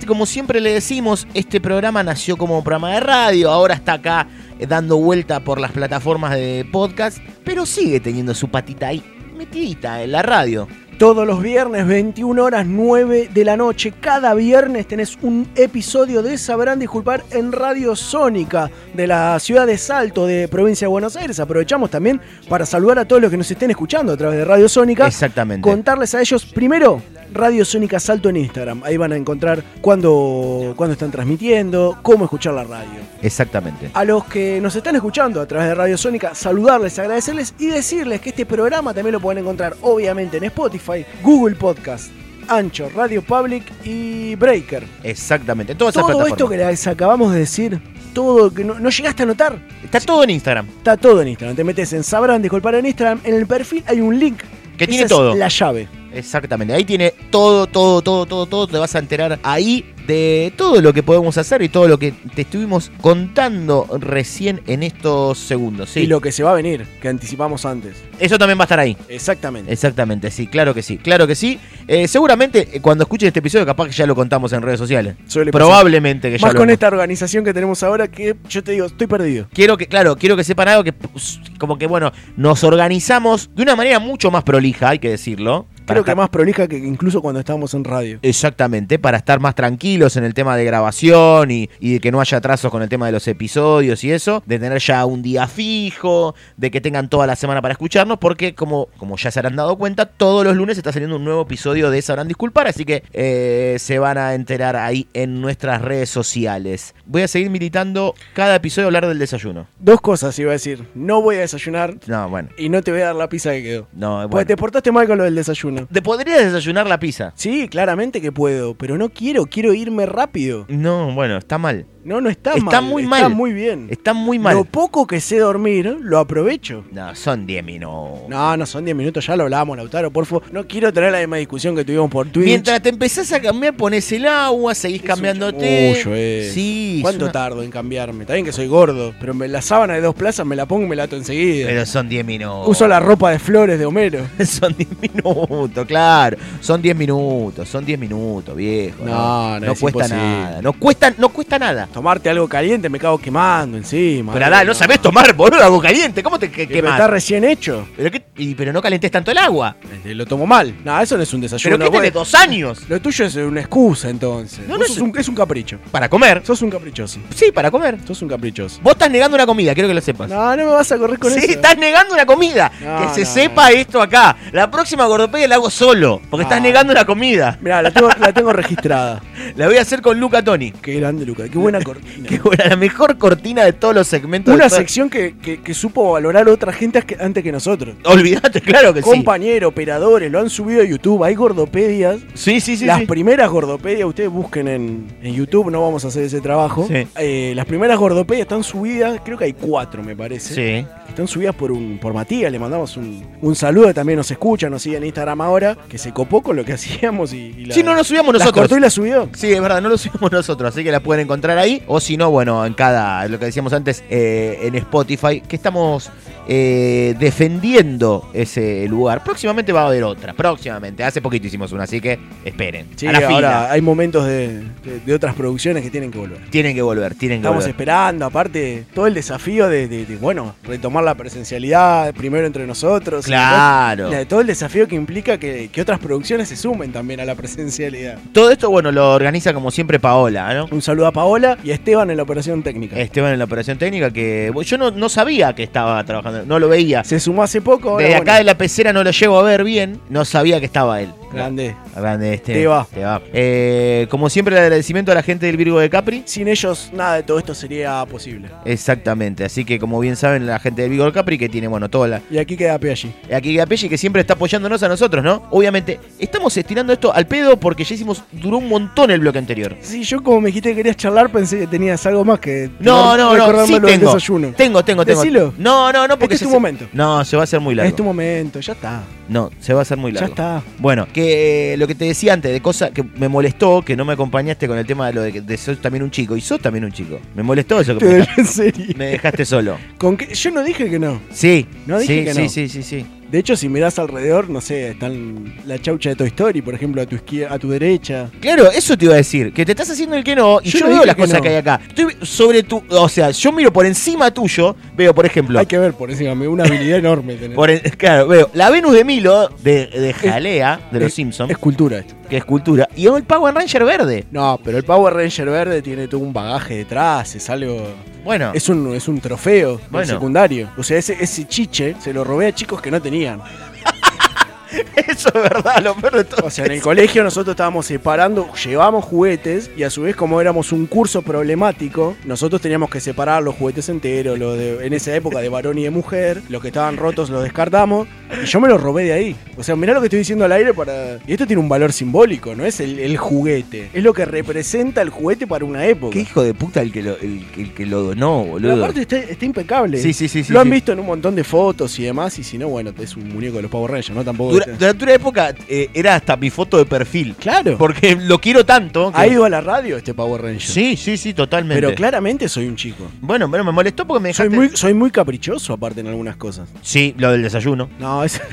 Como siempre le decimos, este programa nació como programa de radio, ahora está acá eh, dando vuelta por las plataformas de podcast, pero sigue teniendo su patita ahí metidita en la radio. Todos los viernes, 21 horas 9 de la noche. Cada viernes tenés un episodio de Sabrán Disculpar en Radio Sónica de la ciudad de Salto, de provincia de Buenos Aires. Aprovechamos también para saludar a todos los que nos estén escuchando a través de Radio Sónica. Exactamente. Contarles a ellos, primero, Radio Sónica Salto en Instagram. Ahí van a encontrar cuándo, cuándo están transmitiendo, cómo escuchar la radio. Exactamente. A los que nos están escuchando a través de Radio Sónica, saludarles, agradecerles y decirles que este programa también lo pueden encontrar obviamente en Spotify, Google Podcast, Ancho, Radio Public y Breaker. Exactamente. Todas esas Todo esto que les acabamos de decir, todo que no, no llegaste a notar, Está todo en Instagram. está todo en Instagram. Te metes en Sabrán Disculpar en Instagram, en el perfil hay un link. Que Esa tiene es todo. La llave. Exactamente, ahí tiene todo, todo, todo, todo, todo. Te vas a enterar ahí de todo lo que podemos hacer y todo lo que te estuvimos contando recién en estos segundos. Sí. Y lo que se va a venir, que anticipamos antes. Eso también va a estar ahí. Exactamente. Exactamente, sí, claro que sí, claro que sí. Eh, seguramente eh, cuando escuchen este episodio, capaz que ya lo contamos en redes sociales. Suele pasar. Probablemente que ya Más lo con hemos- esta organización que tenemos ahora que yo te digo, estoy perdido. Quiero que, claro, quiero que sepan algo que, pues, como que, bueno, nos organizamos de una manera mucho más prolija, hay que decirlo. Creo que más prolija que incluso cuando estábamos en radio. Exactamente, para estar más tranquilos en el tema de grabación y, y de que no haya atrasos con el tema de los episodios y eso, de tener ya un día fijo, de que tengan toda la semana para escucharnos, porque como, como ya se habrán dado cuenta, todos los lunes está saliendo un nuevo episodio de Sabrán Disculpar, así que eh, se van a enterar ahí en nuestras redes sociales. Voy a seguir militando cada episodio hablar del desayuno. Dos cosas iba a decir. No voy a desayunar No, bueno, y no te voy a dar la pizza que quedó. no, bueno. te portaste mal con lo del desayuno. ¿Te podrías desayunar la pizza? Sí, claramente que puedo, pero no quiero, quiero irme rápido. No, bueno, está mal. No, no está, Está mal. muy Está mal. muy bien. Está muy mal. Lo poco que sé dormir, lo aprovecho. No, son 10 minutos. No, no son 10 minutos, ya lo hablamos, Lautaro, por favor. No quiero tener la misma discusión que tuvimos por Twitch. Mientras te empezás a cambiar, pones el agua, seguís cambiándote. Mucho, eh. Sí, ¿Cuánto es una- tardo en cambiarme? Está bien que soy gordo, pero me- la sábana de dos plazas me la pongo y me la ato enseguida. Pero son 10 minutos. Uso la ropa de flores de Homero. Son 10 minutos, claro. Son 10 minutos, son 10 minutos, viejo. No, no, es cuesta imposible. nada. No cuesta, no cuesta nada. Tomarte algo caliente me cago quemando encima. Pero Adán, no sabés tomar, boludo, algo caliente. ¿Cómo te que- Que quemás? está recién hecho. ¿Pero, qué- y- pero no calentes tanto el agua. Eh, Lo tomo mal. No, eso no es un desayuno. ¿Pero qué tenés, dos años? Lo tuyo es una excusa entonces. No, no es- un, es un capricho. Para comer. Sos un caprichoso. Sí, para comer. Sos un caprichoso. Vos estás negando una comida, quiero que lo sepas. No, no me vas a correr con sí, eso. estás negando una comida. No, que se no, sepa esto acá. La próxima gordopedia la hago solo. Porque estás No. negando una comida. Mirá, la tengo, la tengo registrada. La voy a hacer con Luca Toni. Qué grande, Luca. Qué buena cortina. Qué buena, la mejor cortina de todos los segmentos. Una de sección que, que- que supo valorar otra gente antes que nosotros. Olvídate, claro que sí. Compañeros, operadores, lo han subido a YouTube. Hay gordopedias. Sí, sí, sí. las sí. primeras gordopedias, ustedes busquen en, en YouTube, no vamos a hacer ese trabajo. Sí. Eh, las primeras gordopedias están subidas, creo que hay cuatro, me parece. Sí. Están subidas por un por Matías, le mandamos un, un saludo, también nos escucha, nos sigue en Instagram última hora, que se copó con lo que hacíamos y, y la, Sí, no nos subíamos nosotros. cortó y la subió. Sí, es verdad, no lo subimos nosotros, así que la pueden encontrar ahí. O si no, bueno, en cada, lo que decíamos antes, eh, en Spotify, que estamos eh, defendiendo ese lugar. Próximamente va a haber otra, próximamente. Hace poquito hicimos una, así que esperen. Sí, a la ahora fila. hay momentos de, de- de otras producciones que tienen que volver. Tienen que volver, tienen que Estamos volver. esperando, aparte, todo el desafío de, bueno, retomar la presencialidad primero entre nosotros. y Claro. después, la- todo el desafío que implica que, que otras producciones se sumen también a la presencialidad. Todo esto, bueno, lo organiza como siempre Paola, ¿no? Un saludo a Paola y a Esteban en la operación técnica. Esteban en la operación técnica, que yo no, no sabía que estaba trabajando, no lo veía. Se sumó hace poco. ahora, Desde acá bueno, de la pecera no lo llego a ver bien, no sabía que estaba él. Grande. Grande este. Te va. Te va. Eh, como siempre, el agradecimiento a la gente del Virgo de Capri. Sin ellos, nada de todo esto sería posible. Exactamente, así que como bien saben, la gente del Virgo de Capri que tiene, bueno, toda la. Y aquí queda allí. Aquí queda Pelli que siempre está apoyándonos a nosotros, ¿no? Obviamente, estamos estirando esto al pedo porque ya hicimos, duró un montón el bloque anterior. Sí, yo como me dijiste que querías charlar, pensé que tenías algo más que. No, no, no, sí tengo. desayuno. Tengo, tengo, tengo. Decilo. No, no, no, porque Este es se- tu momento. No, se va a hacer muy largo. Es tu momento, ya está. No, se va a hacer muy Ya largo. está. Bueno, que eh, lo que te decía antes, de cosas que me molestó, que no me acompañaste con el tema de lo de que sos también un chico. Y sos también un chico. Me molestó eso que me, serio. me dejaste solo. ¿Con qué? Yo no dije que no. Sí. No dije sí, que sí, no. sí, sí, sí. De hecho, si mirás alrededor, no sé, están la chaucha de Toy Story, por ejemplo, a tu izquierda, a tu derecha. Claro, eso te iba a decir, que te estás haciendo el que no, y Yo yo, no veo las que cosas no. que hay acá. Estoy sobre tu, o sea, yo miro por encima tuyo, veo, por ejemplo, Hay que ver por encima, me- una habilidad enorme tener. por en- claro, veo la Venus de Milo de, de Jalea, de los es- Simpsons, Es cultura esto. Que es cultura, y el Power Ranger verde. No, pero el Power Ranger verde tiene todo un bagaje detrás, es algo. Bueno, Es un, es un trofeo Bueno. secundario. O sea, ese, ese chiche se lo robé a chicos que no tenían. eso es verdad, lo peor de todo. O sea, en el colegio nosotros estábamos separando, llevamos juguetes y a su vez como éramos un curso problemático, nosotros teníamos que separar los juguetes enteros, los de, en esa época de varón y de mujer, los que estaban rotos los descartamos y yo me los robé de ahí. O sea, mirá lo que estoy diciendo al aire para... Y esto tiene un valor simbólico, no es el, el juguete, es lo que representa el juguete para una época. Qué hijo de puta el que lo, el, el que lo donó, Pero boludo. aparte está, está impecable. Sí, sí, sí, sí, Lo han sí. visto en un montón de fotos y demás, y si no, bueno, es un muñeco de los Power Rangers, ¿no? Tampoco... Dura- durante una época eh, era hasta mi foto de perfil. Claro. Porque lo quiero tanto. que- Ha ido a la radio este Power Ranger. Sí, sí, sí, totalmente. Pero claramente soy un chico. Bueno, bueno, me molestó porque me Soy dejaste... muy, soy muy caprichoso aparte en algunas cosas. Sí, lo del desayuno. No, es...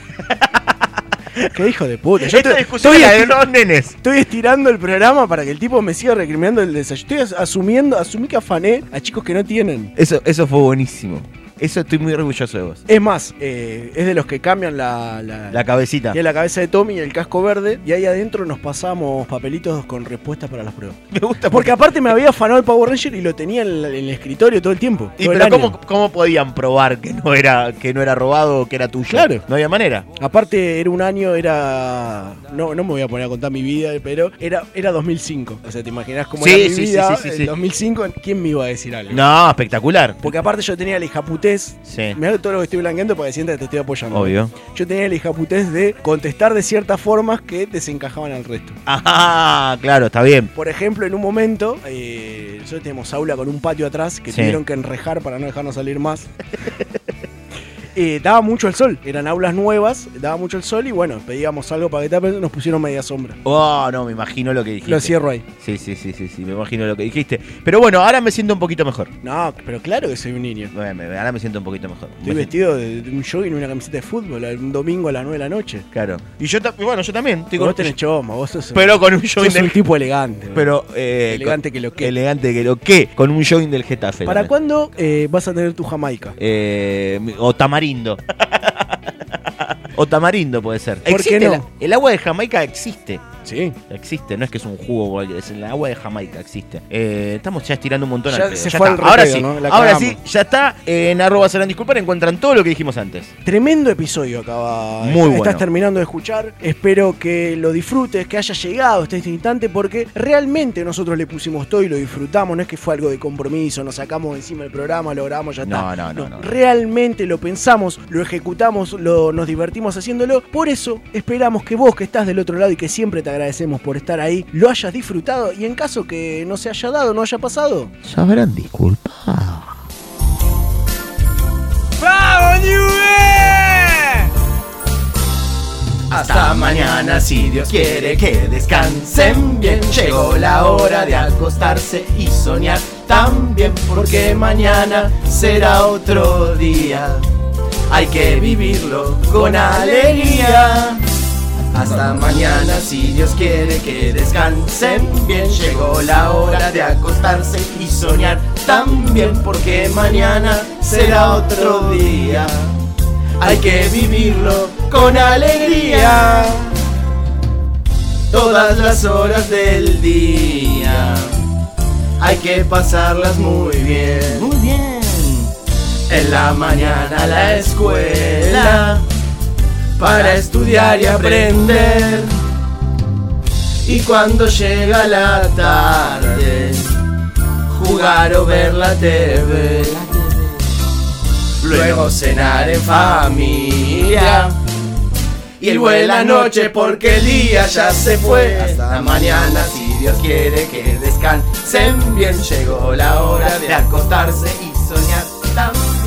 Qué hijo de puta. Yo Esta estoy, discusión estoy de los nenes. estoy estirando el programa para que el tipo me siga recriminando el desayuno. Estoy as- asumiendo, asumí que afané a chicos que no tienen. Eso, eso fue buenísimo. Eso estoy muy orgulloso de vos. Es más, eh, es de los que cambian la, la, La cabecita. tiene la cabeza de Tommy y el casco verde. Y ahí adentro nos pasamos papelitos con respuestas para las pruebas. Me gusta Porque aparte me había afanado el Power Ranger y lo tenía en el, en el escritorio todo el tiempo. Y todo el pero año. ¿cómo, ¿cómo podían probar que no era que no era robado o que era tuyo? Claro. No había manera. Aparte, era un año, era. No, no me voy a poner a contar mi vida, pero era, era 2005. O sea, te imaginas cómo Sí, era mi sí, vida sí, sí, en sí. 2005. ¿Quién me iba a decir algo? No, espectacular. Porque aparte yo tenía la hijaputés. Sí. Mirá todo lo que estoy blanqueando para que sientas que te estoy apoyando. Obvio. Yo tenía la hijaputés de contestar de ciertas formas que desencajaban al resto. Ah, claro, está bien. Por ejemplo, en un momento, eh, nosotros tenemos aula con un patio atrás que Sí. tuvieron que enrejar para no dejarnos salir más. Eh, daba mucho el sol, eran aulas nuevas, daba mucho el sol y bueno, pedíamos algo para que tapen, nos pusieron media sombra. Oh, no, me imagino lo que dijiste. Lo cierro ahí. Sí, sí, sí, sí, sí, me imagino lo que dijiste. Pero bueno, ahora me siento un poquito mejor. No, pero claro que soy un niño. Bueno, Ahora me siento un poquito mejor. Estoy Me- vestido de, de un jogging y una camiseta de fútbol un domingo a las 9 de la noche. Claro. Y yo, bueno, yo también. Estoy vos tenés choma, vos sos, Pero con un sos jogging un del- tipo elegante. Pero eh, Elegante con- que lo que. Elegante que lo que. Con un jogging del Getafe. ¿Para cuándo eh, vas a tener tu Jamaica? Eh, o tamarindo. O tamarindo puede ser. ¿Por qué Existe no? la- el agua de Jamaica existe. Sí. Existe, no es que es un jugo, cualquiera, es el agua de Jamaica, existe. Eh, estamos ya estirando un montón Ya al pedo. se Ya fue está. al Ahora sí, ¿no? La ahora cagamos. sí, ya está. Eh, en arroba serán disculpar, encuentran todo lo que dijimos antes. Tremendo episodio acaba. Muy Estás bueno. terminando de escuchar. Espero que lo disfrutes, que haya llegado hasta este instante, porque realmente nosotros le pusimos todo y lo disfrutamos. No es que fue algo de compromiso, nos sacamos encima del programa, lo grabamos, ya No, está. no, no, no. Realmente lo pensamos, lo ejecutamos, lo, nos divertimos haciéndolo. Por eso esperamos que vos que estás del otro lado y que siempre te agradecemos por estar ahí, lo hayas disfrutado. Y en caso que no se haya dado, no haya pasado, Sabrán disculpar. ¡Vamos! Hasta mañana. mañana, si Dios quiere que descansen bien, llegó la hora de acostarse y soñar también, porque mañana será otro día. Hay que vivirlo con alegría. Hasta mañana, si Dios quiere que descansen bien. Llegó la hora de acostarse y soñar también, porque mañana será otro día. Hay que vivirlo con alegría. Todas las horas del día hay que pasarlas muy bien. Muy bien. En la mañana la escuela para estudiar y aprender. Y cuando llega la tarde, jugar o ver la TV. Luego cenar en familia. Y buena noche porque el día ya se fue. Hasta mañana, si Dios quiere que descansen bien. Llegó la hora de acostarse y soñar también.